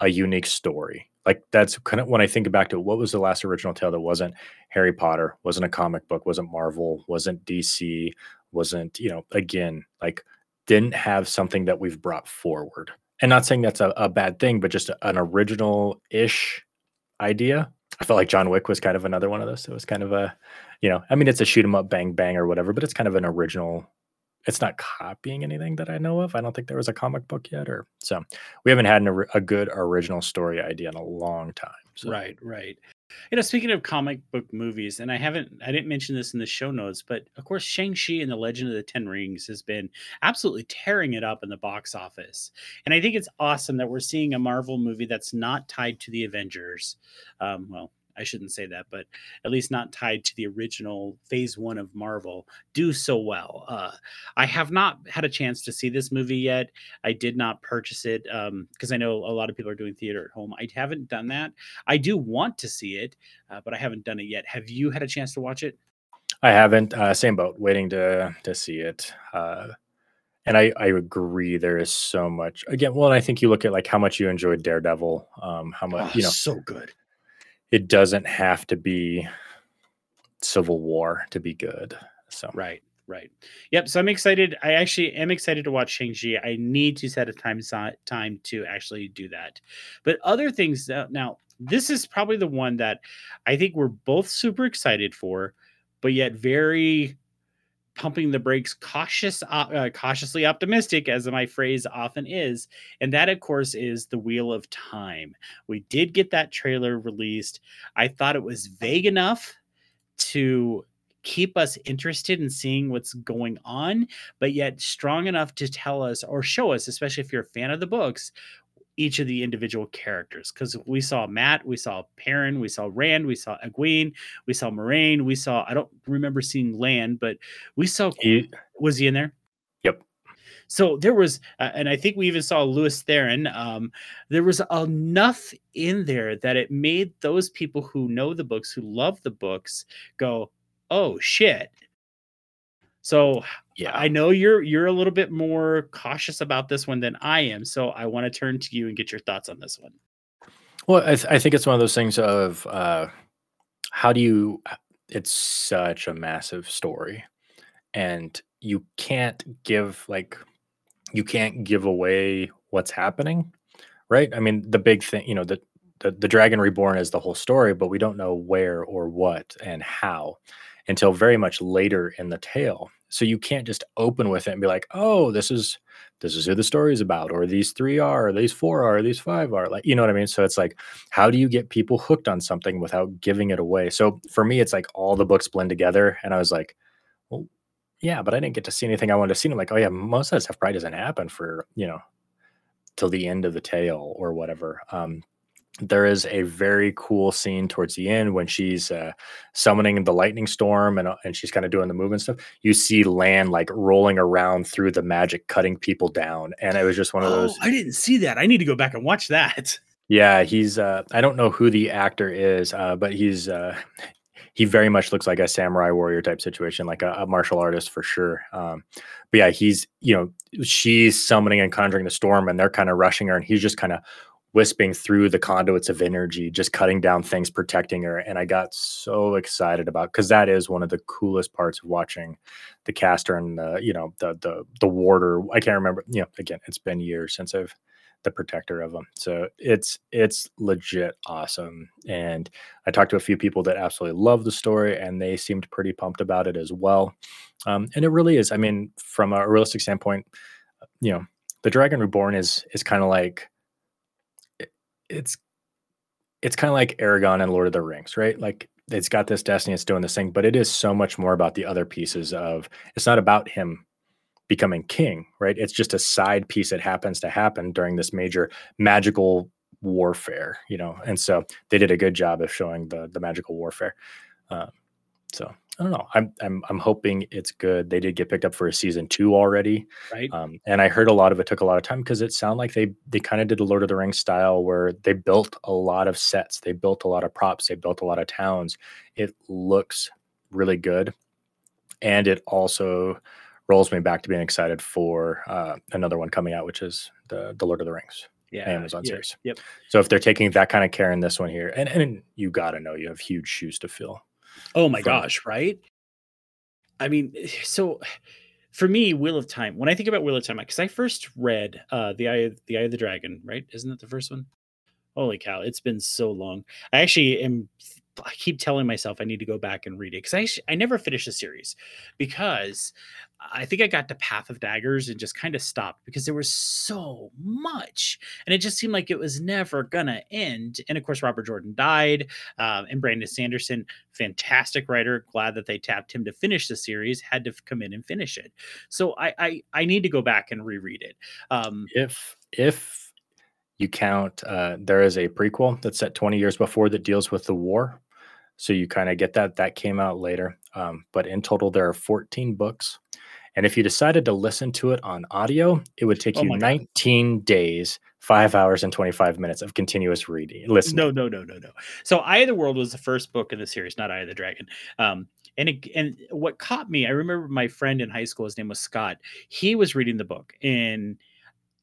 a unique story like that's kind of when I think back to what was the last original tale that wasn't Harry Potter, wasn't a comic book, wasn't Marvel, wasn't DC, wasn't, you know, again, like didn't have something that we've brought forward. And not saying that's a, a bad thing, but just an original ish idea. I felt like John Wick was kind of another one of those. It was kind of a, you know, I mean, it's a shoot 'em up, bang, bang, or whatever, but it's kind of an original it's not copying anything that I know of. I don't think there was a comic book yet, or so we haven't had an, a good original story idea in a long time. So. Right, right. You know, speaking of comic book movies, and I haven't, I didn't mention this in the show notes, but of course, Shang-Chi and the Legend of the Ten Rings has been absolutely tearing it up in the box office. And I think it's awesome that we're seeing a Marvel movie that's not tied to the Avengers. Um, well, I shouldn't say that, but at least not tied to the original phase one of Marvel, do so well. Uh, I have not had a chance to see this movie yet. I did not purchase it because um, I know a lot of people are doing theater at home. I haven't done that. I do want to see it, uh, but I haven't done it yet. Have you had a chance to watch it? I haven't. Uh, same boat, waiting to to see it. Uh, and I, I agree. There is so much again. Well, and I think you look at like how much you enjoyed Daredevil, um, how much oh, you know, so good it doesn't have to be civil war to be good. So right, right. Yep. So I'm excited. I actually am excited to watch Shang-Chi. I need to set a time time to actually do that. But other things uh, now, this is probably the one that I think we're both super excited for, but yet very pumping the brakes cautious uh, cautiously optimistic as my phrase often is and that of course is the wheel of time. We did get that trailer released. I thought it was vague enough to keep us interested in seeing what's going on but yet strong enough to tell us or show us especially if you're a fan of the books each of the individual characters because we saw Matt, we saw Perrin, we saw Rand, we saw Egwene, we saw Moiraine, we saw I don't remember seeing Lan, but we saw he, was he in there? Yep. So there was, uh, and I think we even saw Lews Therin. Um, there was enough in there that it made those people who know the books, who love the books, go, "Oh shit!" So yeah, I know you're you're a little bit more cautious about this one than I am. So I want to turn to you and get your thoughts on this one. Well, I, th- I think it's one of those things of uh, how do you? It's such a massive story, and you can't give like you can't give away what's happening, right? I mean, the big thing, you know, the the, the dragon reborn is the whole story, but we don't know where or what and how until very much later in the tale. So you can't just open with it and be like, "Oh, this is this is who the story is about," or "These three are," or "These four are," or "These five are." Like, you know what I mean? So it's like, how do you get people hooked on something without giving it away? So for me, it's like all the books blend together, and I was like, "Well, yeah, but I didn't get to see anything I wanted to see. And I'm like, oh yeah, most of that stuff probably doesn't happen for you know till the end of the tale or whatever. Um, there is a very cool scene towards the end when she's uh, summoning the lightning storm and, uh, and she's kind of doing the movement stuff. You see Lan like rolling around through the magic, cutting people down, and it was just one of those. Oh, I didn't see that. I need to go back and watch that. Yeah, he's. Uh, I don't know who the actor is, uh, but he's. Uh, he very much looks like a samurai warrior type situation, like a, a martial artist for sure. Um, but yeah, he's. You know, she's summoning and conjuring the storm, and they're kind of rushing her, and he's just kind of wisping through the conduits of energy, just cutting down things, protecting her. And I got so excited about because that is one of the coolest parts of watching the caster and the, you know, the the the warder. I can't remember, you know, again, it's been years since I've the protector of them. So it's it's legit awesome. And I talked to a few people that absolutely love the story and they seemed pretty pumped about it as well. Um, and it really is. I mean, from a realistic standpoint, you know, the Dragon Reborn is is kind of like it's it's kind of like Aragorn and Lord of the Rings, right? Like it's got this destiny, it's doing this thing, but it is so much more about the other pieces of it's not about him becoming king, right? It's just a side piece that happens to happen during this major magical warfare, you know. And so they did a good job of showing the the magical warfare. Uh, so I don't know. I'm I'm I'm hoping it's good. They did get picked up for a season two already, right? Um, and I heard a lot of it took a lot of time because it sounded like they they kind of did the Lord of the Rings style where they built a lot of sets, they built a lot of props, they built a lot of towns. It looks really good, and it also rolls me back to being excited for uh, another one coming out, which is the the Lord of the Rings. Yeah, Amazon yeah, series. Yep. So if they're taking that kind of care in this one here, and and you got to know you have huge shoes to fill. Oh my gosh, right? I mean, so for me, Wheel of Time. When I think about Wheel of Time, because I first read uh, the Eye of, the Eye of the Dragon, right? Isn't that the first one? Holy cow! It's been so long. I actually am I keep telling myself I need to go back and read it because I actually, I never finished the series because I think I got to Path of Daggers and just kind of stopped because there was so much and it just seemed like it was never gonna end. And of course, Robert Jordan died, um, and Brandon Sanderson, fantastic writer. Glad that they tapped him to finish the series. Had to come in and finish it. So I I, I need to go back and reread it. Um, if if you count, uh, there is a prequel that's set 20 years before that deals with the war so you kind of get that. That came out later. Um, but in total, there are 14 books. And if you decided to listen to it on audio, it would take oh you 19 God. days, five hours, and 25 minutes of continuous reading. Listen. No, no, no, no, no. So Eye of the World was the first book in the series, not Eye of the Dragon. Um, and it, and what caught me, I remember my friend in high school, his name was Scott. He was reading the book and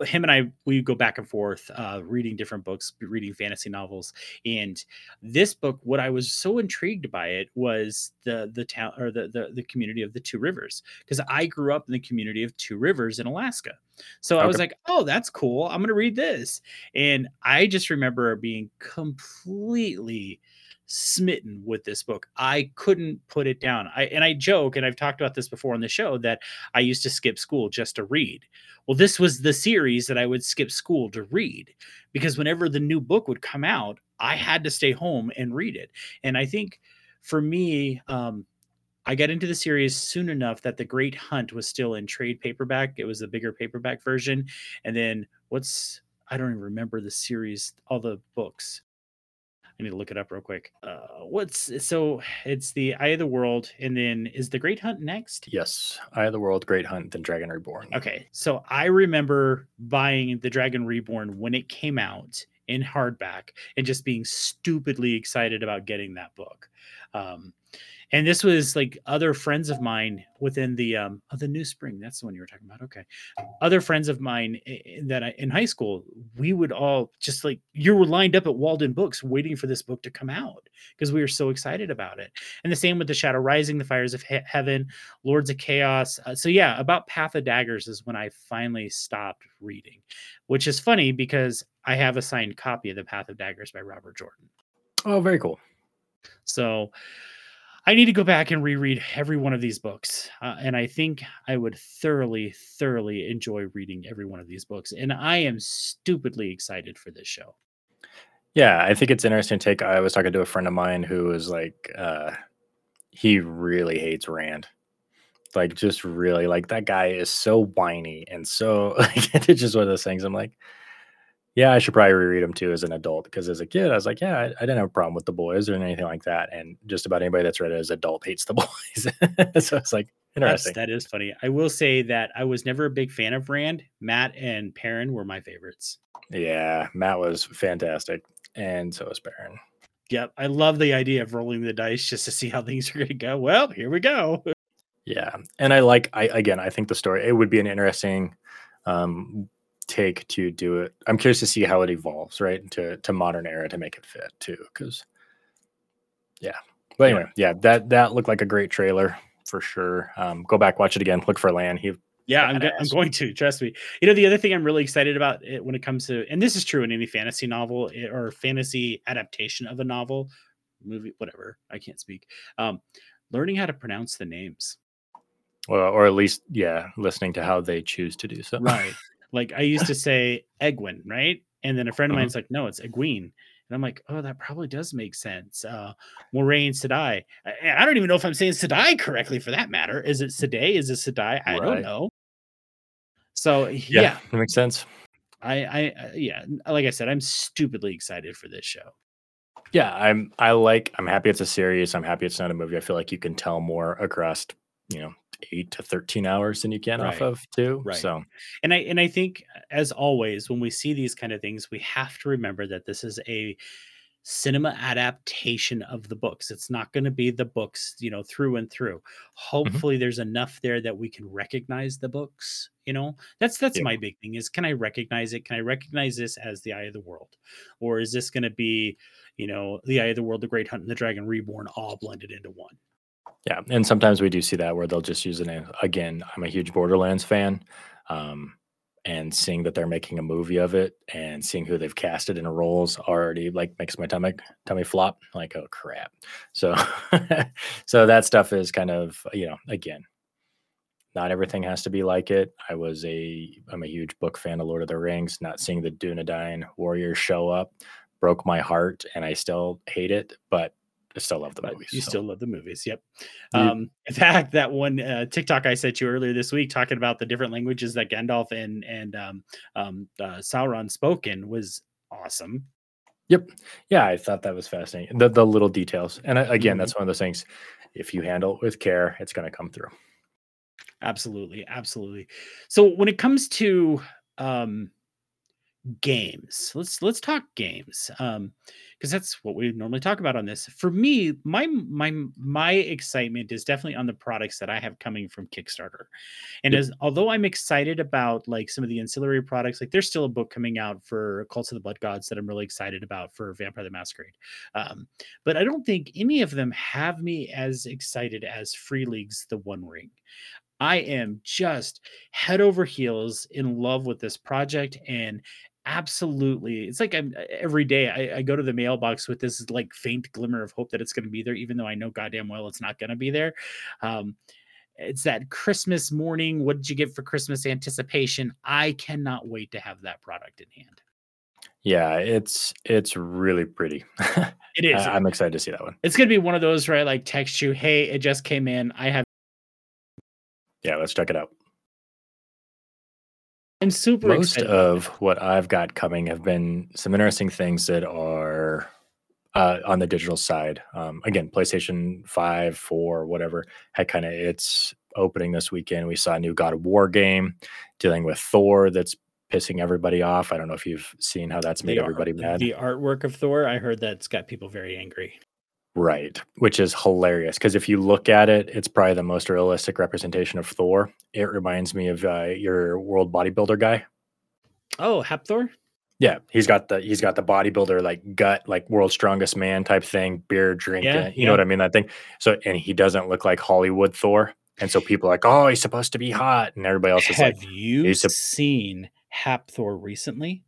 him and I we go back and forth uh, reading different books, reading fantasy novels, and this book, what I was so intrigued by it was the the town or the the, the community of the Two Rivers because I grew up in the community of Two Rivers in Alaska, so okay. I was like, oh, that's cool. I'm gonna read this, and I just remember being completely smitten with this book. I couldn't put it down. I and I joke, and I've talked about this before on the show that I used to skip school just to read. Well, this was the series that I would skip school to read because whenever the new book would come out, I had to stay home and read it. And I think for me, um, I got into the series soon enough that The Great Hunt was still in trade paperback. It was the bigger paperback version. And then what's I don't even remember the series, all the books. I need to look it up real quick. Uh, what's so? It's the Eye of the World, and then is the Great Hunt next? Yes, Eye of the World, Great Hunt, then Dragon Reborn. Okay, so I remember buying the Dragon Reborn when it came out in hardback, and just being stupidly excited about getting that book. Um, and this was like other friends of mine within the um oh, the new spring that's the one you were talking about okay. Other friends of mine that I, in high school we would all just like you were lined up at Waldenbooks waiting for this book to come out because we were so excited about it. And the same with the shadow rising the fires of he- heaven lords of chaos uh, so yeah about path of daggers is when i finally stopped reading which is funny because i have a signed copy of the path of daggers by robert jordan. Oh very cool. So I need to go back and reread every one of these books. Uh, and I think I would thoroughly, thoroughly enjoy reading every one of these books. And I am stupidly excited for this show. Yeah, I think it's interesting take. I was talking to a friend of mine who was like, uh, he really hates Rand. Like just really like that guy is so whiny and so like it's just one of those things. I'm like, yeah, I should probably reread them too as an adult because as a kid, I was like, yeah, I, I, didn't have a problem with the boys or anything like that. And just about anybody that's read it as adult hates the boys. so it's like interesting. That's, that is funny. I will say that I was never a big fan of Rand. Matt and Perrin were my favorites. Yeah, Matt was fantastic, and so was Perrin. Yep, I love the idea of rolling the dice just to see how things are going to go. Well, here we go. Yeah, and I like. I again, I think the story. It would be an interesting um, take to do it. I'm curious to see how it evolves, right, to to modern era to make it fit too. Because, yeah. But anyway, yeah, that that looked like a great trailer for sure. Um, go back, watch it again. Look for Lan. He. Yeah, I'm, I'm going to trust me. You know, the other thing I'm really excited about it when it comes to, and this is true in any fantasy novel eh, or fantasy adaptation of a novel, movie, whatever. I can't speak. Um, learning how to pronounce the names. Well, or at least, yeah, listening to how they choose to do so. Right. Like I used to say Egwin, right? And then a friend of mine's mm-hmm. like, no, it's Egwene. And I'm like, oh, that probably does make sense. Uh, Moiraine Sedai. I, I, don't even know if I'm saying Sedai correctly for that matter. Is it Sedai? Is it Sedai? I right. don't know. So yeah, yeah, that makes sense. I, I, uh, yeah, like I said, I'm stupidly excited for this show. Yeah, I'm. I like. I'm happy it's a series. I'm happy it's not a movie. I feel like you can tell more across, you know, eight to 13 hours than you can right. off of too. Right. So, and I, and I think as always, when we see these kind of things, we have to remember that this is a cinema adaptation of the books. It's not going to be the books, you know, through and through. Mm-hmm. Hopefully mm-hmm. there's enough there that we can recognize the books, you know. That's that's yeah. my big thing is can I recognize it? Can I recognize this as the eye of the world? Or is this going to be, you know, the eye of the world, the great hunt and the dragon reborn all blended into one? Yeah, and sometimes we do see that where they'll just use it. Again, I'm a huge Borderlands fan, um, and seeing that they're making a movie of it and seeing who they've casted in roles already like makes my tummy tummy flop. Like, oh crap! So, so that stuff is kind of you know again, not everything has to be like it. I was a I'm a huge book fan of Lord of the Rings. Not seeing the Dunedain warriors show up broke my heart, and I still hate it. But I still love the movies. You so. still love the movies. Yep. Um, in fact, that one uh, TikTok I sent you earlier this week talking about the different languages that Gandalf and and um, um, uh, Sauron spoken was awesome. Yep. Yeah, I thought that was fascinating. The the little details, and uh, again, mm-hmm. that's one of those things. If you handle it with care, it's going to come through. Absolutely, absolutely. So when it comes to um, games. Let's let's talk games um because that's what we normally talk about on this. For me my my my excitement is definitely on the products that i have coming from kickstarter. And as although i'm excited about like some of the ancillary products like there's still a book coming out for cults of the blood gods that i'm really excited about for vampire the masquerade um but i don't think any of them have me as excited as free leagues the one ring. I am just head over heels in love with this project and absolutely it's like i'm every day I, I, go to the mailbox with this like faint glimmer of hope that it's going to be there even though i know goddamn well it's not going to be there. Um it's that christmas morning what did you get for christmas anticipation? I cannot wait to have that product in hand. Yeah it's it's really pretty. It is. I'm excited to see that one. It's going to be one of those where i like text you hey it just came in i have yeah let's check it out I'm super Most excited. of what I've got coming have been some interesting things that are uh, on the digital side. Um, again, PlayStation 5, 4, whatever, had kind of its opening this weekend. We saw a new God of War game dealing with Thor that's pissing everybody off. I don't know if you've seen how that's made the everybody art, mad. The artwork of Thor, I heard that's got people very angry. Right, which is hilarious because if you look at it, it's probably the most realistic representation of Thor. It reminds me of uh, your world bodybuilder guy. Oh, Hafthor. Yeah, he's got the he's got the bodybuilder like gut, like world's strongest man type thing, beer drinking. Yeah, you yeah. know what I mean? That thing. So, and he doesn't look like Hollywood Thor, and so people are like, oh, he's supposed to be hot, and everybody else is Have like, Have you seen Hafthor recently?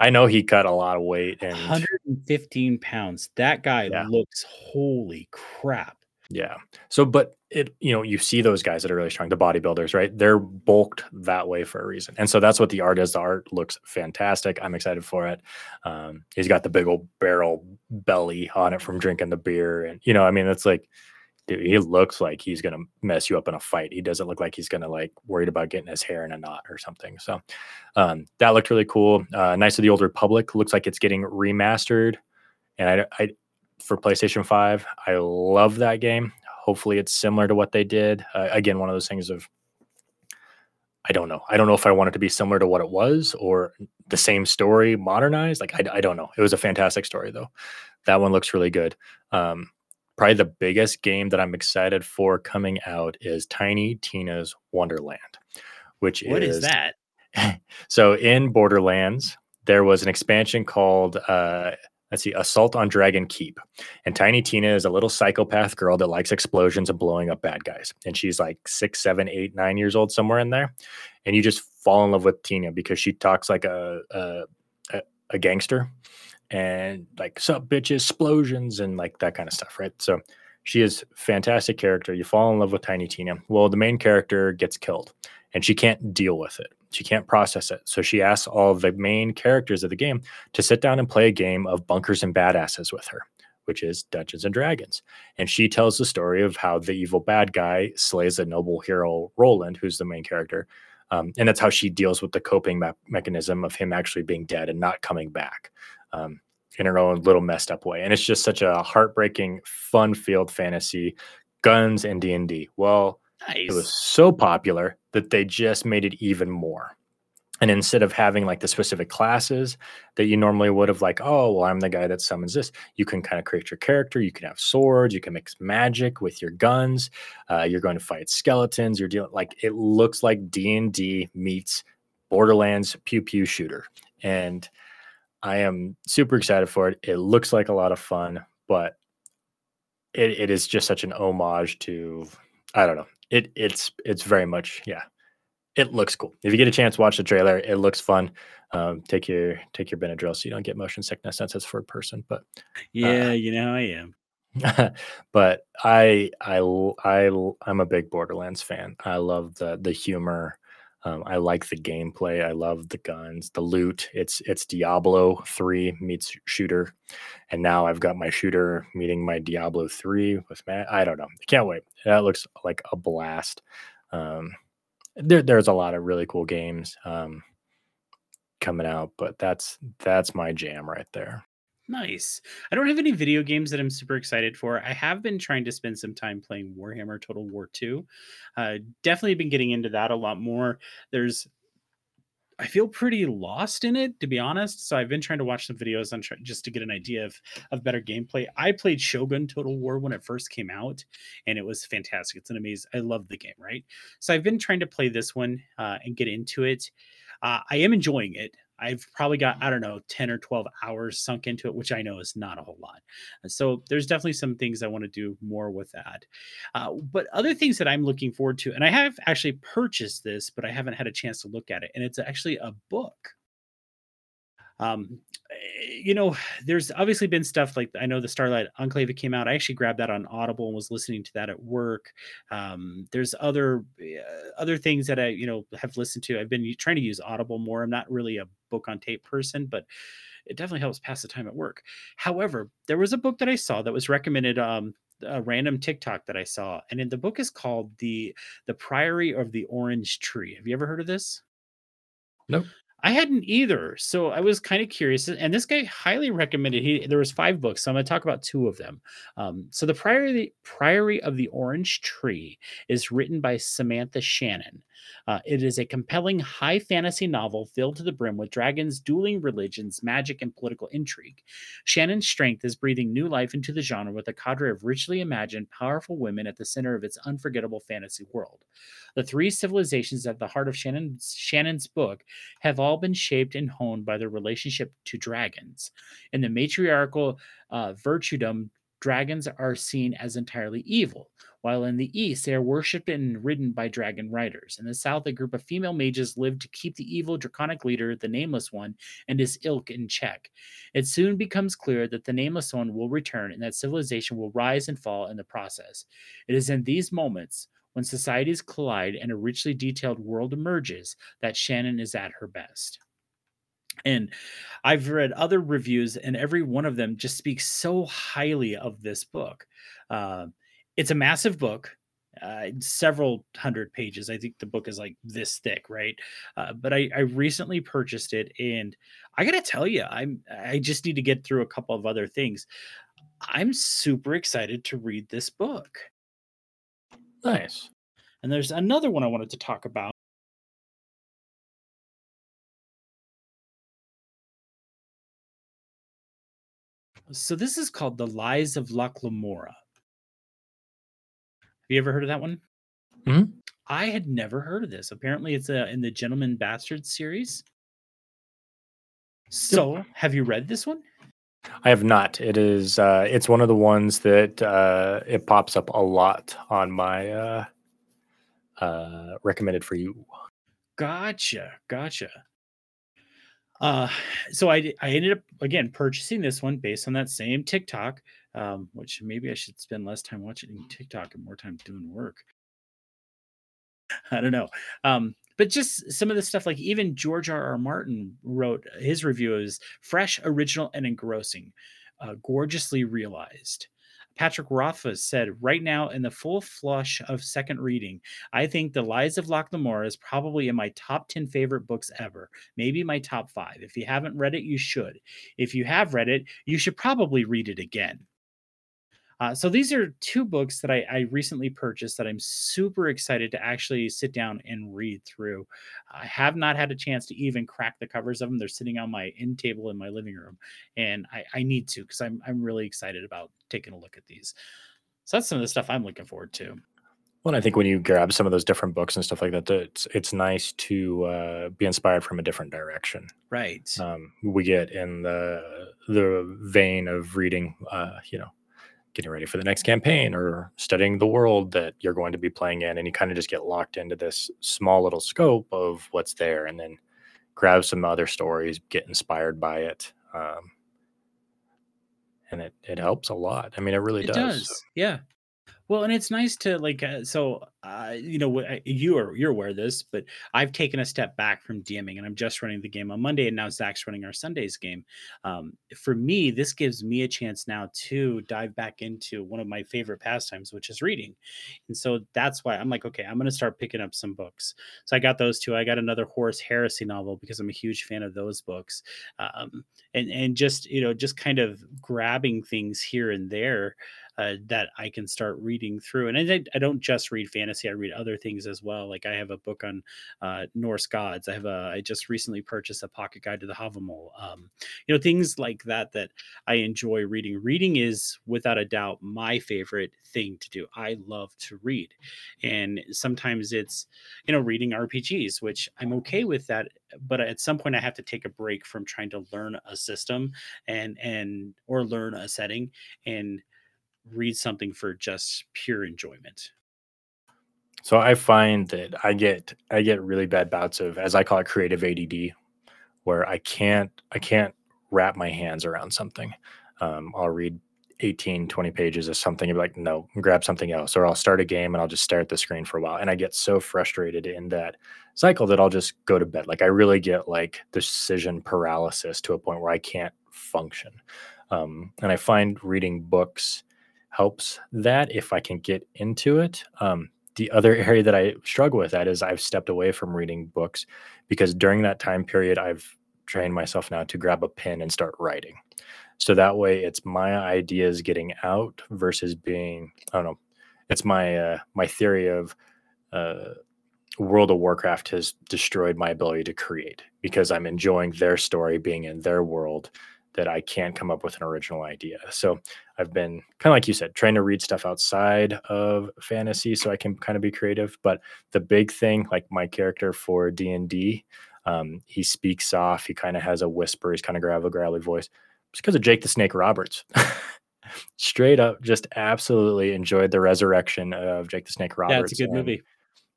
I know he cut a lot of weight and 115 pounds. That guy yeah. looks holy crap. Yeah. So, but it, you know, you see those guys that are really strong, the bodybuilders, right? They're bulked that way for a reason. And so that's what the art is. The art looks fantastic. I'm excited for it. Um, he's got the big old barrel belly on it from drinking the beer. And, you know, I mean, it's like, dude, he looks like he's gonna mess you up in a fight. He doesn't look like he's gonna like worried about getting his hair in a knot or something. So um, that looked really cool. Uh, of the Old Republic looks like it's getting remastered, and I, I for PlayStation Five. I love that game. Hopefully, it's similar to what they did. Uh, again, one of those things of I don't know. I don't know if I want it to be similar to what it was or the same story modernized. Like I, I don't know. It was a fantastic story though. That one looks really good. Um, probably the biggest game that I'm excited for coming out is Tiny Tina's Wonderland, which is what is, is that? so in Borderlands, there was an expansion called uh, let's see, Assault on Dragon Keep. And Tiny Tina is a little psychopath girl that likes explosions and blowing up bad guys. And she's like six, seven, eight, nine years old, somewhere in there. And you just fall in love with Tina because she talks like a a, a gangster and like sup bitches, explosions, and like that kind of stuff, right? So she is fantastic character. You fall in love with Tiny Tina. Well, the main character gets killed and she can't deal with it. She can't process it. So she asks all the main characters of the game to sit down and play a game of bunkers and badasses with her, which is Dungeons and Dragons. And she tells the story of how the evil bad guy slays the noble hero Roland, who's the main character. Um, and that's how she deals with the coping me- mechanism of him actually being dead and not coming back. Um, in her own little messed up way. And it's just such a heartbreaking, fun-filled fantasy, guns and D&D. Well, nice. it was so popular that they just made it even more. And instead of having like the specific classes that you normally would have, like, oh, well, I'm the guy that summons this, you can kind of create your character. You can have swords, you can mix magic with your guns. Uh, you're going to fight skeletons. You're dealing like it looks like D and D meets Borderlands pew pew shooter, and I am super excited for it. It looks like a lot of fun, but it, it is just such an homage to I don't know. It it's it's very much yeah. It looks cool. If you get a chance, watch the trailer. It looks fun. Um, take your take your Benadryl so you don't get motion sickness since it's for a person. But yeah, uh, you know I am. but I I I I'm a big Borderlands fan. I love the the humor. Um, I like the gameplay. I love the guns, the loot. It's it's Diablo three meets shooter, and now I've got my shooter meeting my Diablo three with Matt. I don't know. I can't wait. That looks like a blast. Um, there, there's a lot of really cool games um, coming out, but that's that's my jam right there. Nice. I don't have any video games that I'm super excited for. I have been trying to spend some time playing Warhammer Total War 2. Uh, definitely been getting into that a lot more. There's I feel pretty lost in it, to be honest. So I've been trying to watch some videos on just to get an idea of of better gameplay. I played Shogun Total War when it first came out, and it was fantastic. It's an amazing. I love the game, right? So I've been trying to play this one uh, and get into it. Uh, I am enjoying it. I've probably got, I don't know, 10 or 12 hours sunk into it, which I know is not a whole lot. So there's definitely some things I want to do more with that. Uh, but other things that I'm looking forward to, and I have actually purchased this, but I haven't had a chance to look at it, and it's actually a book um you know there's obviously been stuff like i know the starlight enclave came out i actually grabbed that on audible and was listening to that at work um there's other uh, other things that i you know have listened to i've been trying to use audible more i'm not really a book on tape person but it definitely helps pass the time at work however there was a book that i saw that was recommended um a random TikTok that I saw, and in the book is called the the Priory of the Orange Tree. Have you ever heard of this? Nope. I hadn't either, so I was kind of curious. And this guy highly recommended. He there was five books, so I'm going to talk about two of them. Um, so the Priory Priory of the Orange Tree is written by Samantha Shannon. Uh, it is a compelling high fantasy novel filled to the brim with dragons, dueling religions, magic, and political intrigue. Shannon's strength is breathing new life into the genre with a cadre of richly imagined, powerful women at the center of its unforgettable fantasy world. The three civilizations at the heart of Shannon's, Shannon's book have all been shaped and honed by their relationship to dragons. In the matriarchal uh, dragons are seen as entirely evil, while in the east, they are worshipped and ridden by dragon riders. In the south, a group of female mages live to keep the evil draconic leader, the Nameless One, and his ilk in check. It soon becomes clear that the Nameless One will return and that civilization will rise and fall in the process. It is in these moments, when societies collide and a richly detailed world emerges, that Shannon is at her best. And I've read other reviews, and every one of them just speaks so highly of this book. Uh, it's a massive book uh, several hundred pages. I think the book is like this thick, right? Uh, but I, I recently purchased it, and I gotta tell you, I'm I just need to get through a couple of other things. I'm super excited to read this book. Nice. And there's another one I wanted to talk about. So this is called The Lies of Locke Lamora. Have you ever heard of that one? Mhm. I had never heard of this. Apparently, it's uh, in the Gentleman Bastard series. So, have you read this one? I have not. It is. Uh, it's one of the ones that uh, it pops up a lot on my uh, uh, recommended for you. Gotcha, gotcha. Uh, so I I ended up again purchasing this one based on that same TikTok um, which maybe I should spend less time watching TikTok and more time doing work. I don't know. Um, but just some of the stuff, like even George R. R. Martin wrote his review is fresh, original, and engrossing, uh, gorgeously realized. Patrick Rothfuss said, right now, in the full flush of second reading, I think The Lies of Locke Lamora is probably in my top 10 favorite books ever, maybe my top five. If you haven't read it, you should. If you have read it, you should probably read it again. Uh, so these are two books that I, I, recently purchased that I'm super excited to actually sit down and read through. I have not had a chance to even crack the covers of them. They're sitting on my end table in my living room, and I, I need to because I'm I'm really excited about taking a look at these. So that's some of the stuff I'm looking forward to. Well, I think when you grab some of those different books and stuff like that, it's it's nice to uh, be inspired from a different direction. Right. Um, we get in the the vein of reading, uh, you know, getting ready for the next campaign or studying the world that you're going to be playing in and you kind of just get locked into this small little scope of what's there and then grab some other stories get inspired by it um, and it, it helps a lot. I mean it really it does, does. yeah well, and it's nice to like uh, so uh, you know you are you're aware of this, but I've taken a step back from DMing and I'm just running the game on Monday, and now Zach's running our Sundays game. Um, for me, this gives me a chance now to dive back into one of my favorite pastimes, which is reading, and so that's why I'm like, okay, I'm going to start picking up some books. So I got those two. I got another Horus Heresy novel because I'm a huge fan of those books, um, and and just you know just kind of grabbing things here and there uh, that I can start reading through. And I, I, don't just read fantasy; I read other things as well. Like I have a book on uh, Norse gods. I have a. I just recently purchased a pocket guide to the Havamal. Um, you know, things like that that I enjoy reading. Reading is without a doubt my favorite thing to do. I love to read, and sometimes it's you know reading RPGs, which I'm okay with that. But at some point, I have to take a break from trying to learn a system and and or learn a setting and read something for just pure enjoyment. So I find that I get I get really bad bouts of as I call it creative ADD where I can't I can't wrap my hands around something. Um, I'll read 18 20 pages of something and be like no grab something else or I'll start a game and I'll just stare at the screen for a while and I get so frustrated in that cycle that I'll just go to bed like I really get like decision paralysis to a point where I can't function um, and I find reading books helps that if I can get into it. Um, the other area that I struggle with that is I've stepped away from reading books because during that time period, I've trained myself now to grab a pen and start writing. So that way, it's my ideas getting out versus being I don't know. It's my uh, my theory of uh, World of Warcraft has destroyed my ability to create because I'm enjoying their story being in their world that I can't come up with an original idea. So I've been kind of like you said, trying to read stuff outside of fantasy so I can kind of be creative. But the big thing, like my character for D and D, um, he speaks off. He kind of has a whisper. He's kind of gravel, growly voice. It's because of Jake the Snake Roberts. Straight up, just absolutely enjoyed the resurrection of Jake the Snake Roberts. Yeah, it's a good movie.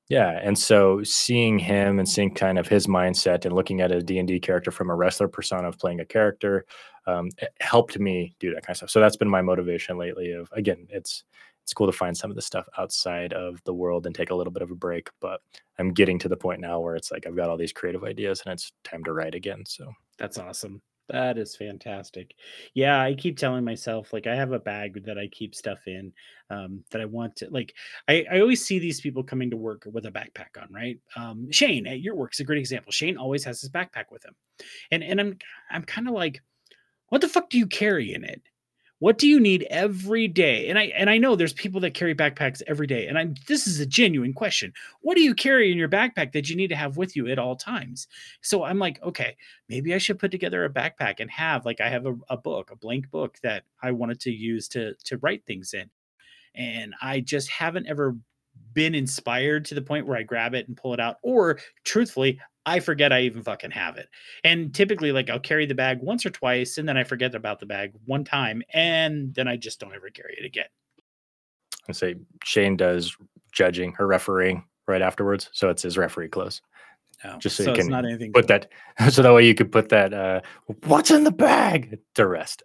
Yeah, and so seeing him and seeing kind of his mindset and looking at a D&D character from a wrestler persona of playing a character um, helped me do that kind of stuff. So that's been my motivation lately of again, it's it's cool to find some of the stuff outside of the world and take a little bit of a break, but I'm getting to the point now where it's like I've got all these creative ideas and it's time to write again. So that's awesome. That is fantastic. Yeah, I keep telling myself like I have a bag that I keep stuff in um, that I want to like. I, I always see these people coming to work with a backpack on, right? Um, Shane at your work's a great example. Shane always has his backpack with him, and and I'm I'm kind of like, what the fuck do you carry in it? What do you need every day? And I and I know there's people that carry backpacks every day. And I'm this is a genuine question. What do you carry in your backpack that you need to have with you at all times? So I'm like, okay, maybe I should put together a backpack and have like I have a, a book, a blank book that I wanted to use to to write things in. And I just haven't ever been inspired to the point where I grab it and pull it out. Or truthfully, I forget I even fucking have it. And typically, like I'll carry the bag once or twice, and then I forget about the bag one time, and then I just don't ever carry it again. I say Shane does judging or refereeing right afterwards, so it's his referee close. No, just so, so you can not anything put that, so that way you could put that uh, "What's in the bag?" to rest.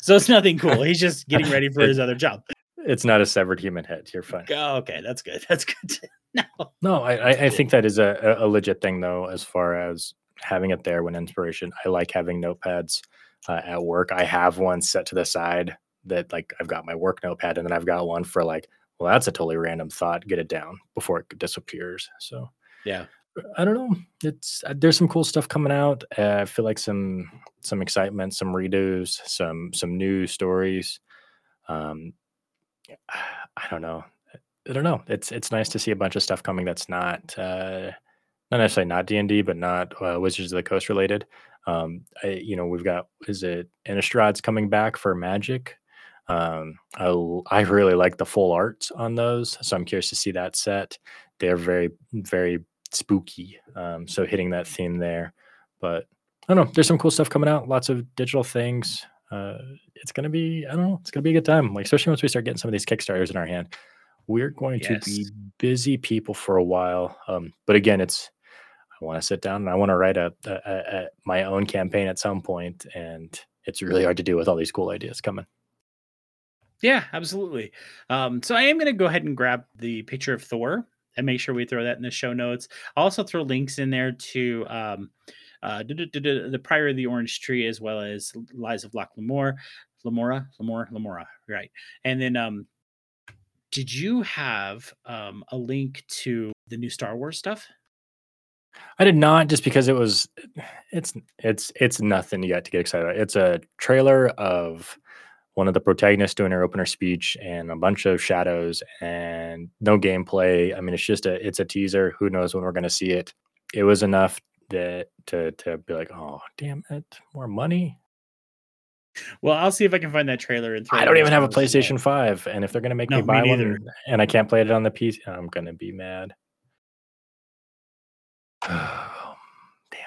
so it's nothing cool. He's just getting ready for his other job. It's not a severed human head. You're fine. Oh, okay, that's good. That's good. no, no, I, I think that is a, a legit thing though, as far as having it there when inspiration. I like having notepads uh, at work. I have one set to the side that like I've got my work notepad, and then I've got one for like, well, that's a totally random thought. Get it down before it disappears. So yeah, I don't know. It's uh, there's some cool stuff coming out. Uh, I feel like some some excitement, some redos, some some new stories. Um, I don't know. I don't know. It's it's nice to see a bunch of stuff coming that's not uh, not necessarily not D and D, but not uh, Wizards of the Coast related. Um, I, you know, we've got is it Innistrad's coming back for Magic. Um, I, I really like the full arts on those, so I'm curious to see that set. They're very very spooky, um, so hitting that theme there. But I don't know. There's some cool stuff coming out. Lots of digital things. Uh, it's gonna be I don't know. It's gonna be a good time. Like especially once we start getting some of these kickstarters in our hand we're going yes. to be busy people for a while. Um, but again, it's I want to sit down and I want to write a, a, a, my own campaign at some point, and it's really hard to do with all these cool ideas coming. Yeah, absolutely. Um, so I am going to go ahead and grab the picture of Thor and make sure we throw that in the show notes. I'll also throw links in there to um, uh, the Priory of the Orange Tree as well as Lies of Locke Lamora, Lamora, Lamora, Lamora, right? And then um, did you have um, a link to the new Star Wars stuff? I did not, just because it was. It's it's it's nothing yet to get excited about. It's a trailer of one of the protagonists doing her opener speech and a bunch of shadows and no gameplay. I mean, it's just a it's a teaser. Who knows when we're going to see it? It was enough that to to be like, oh damn it, more money. Well, I'll see if I can find that trailer and I don't even have a PlayStation 5. And if they're going to make no, me buy me one and I can't play it on the PC, I'm going to be mad. Oh, damn.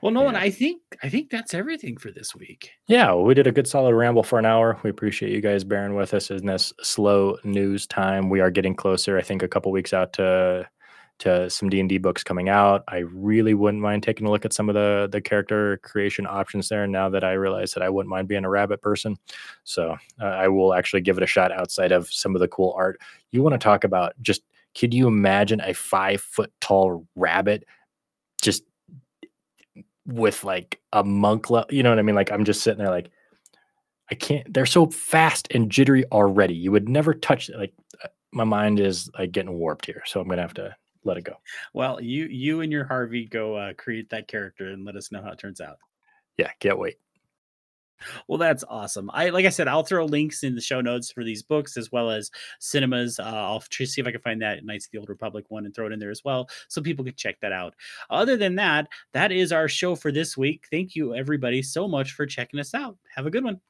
Well, Nolan, yeah. I think I think that's everything for this week. Yeah, well, we did a good solid ramble for an hour. We appreciate you guys bearing with us in this slow news time. We are getting closer. I think a couple weeks out to to some D&D books coming out. I really wouldn't mind taking a look at some of the the character creation options there now that I realize that I wouldn't mind being a rabbit person. So, uh, I will actually give it a shot outside of some of the cool art. You want to talk about just could you imagine a 5 foot tall rabbit just with like a monk you know what I mean? Like I'm just sitting there like I can't they're so fast and jittery already. You would never touch. Like uh, my mind is like getting warped here. So I'm going to have to let it go. Well, you you and your Harvey go uh, create that character and let us know how it turns out. Yeah, can't wait. Well, that's awesome. I like I said, I'll throw links in the show notes for these books as well as cinemas. Uh, I'll see if I can find that Knights of the Old Republic one and throw it in there as well, so people can check that out. Other than that, that is our show for this week. Thank you everybody so much for checking us out. Have a good one.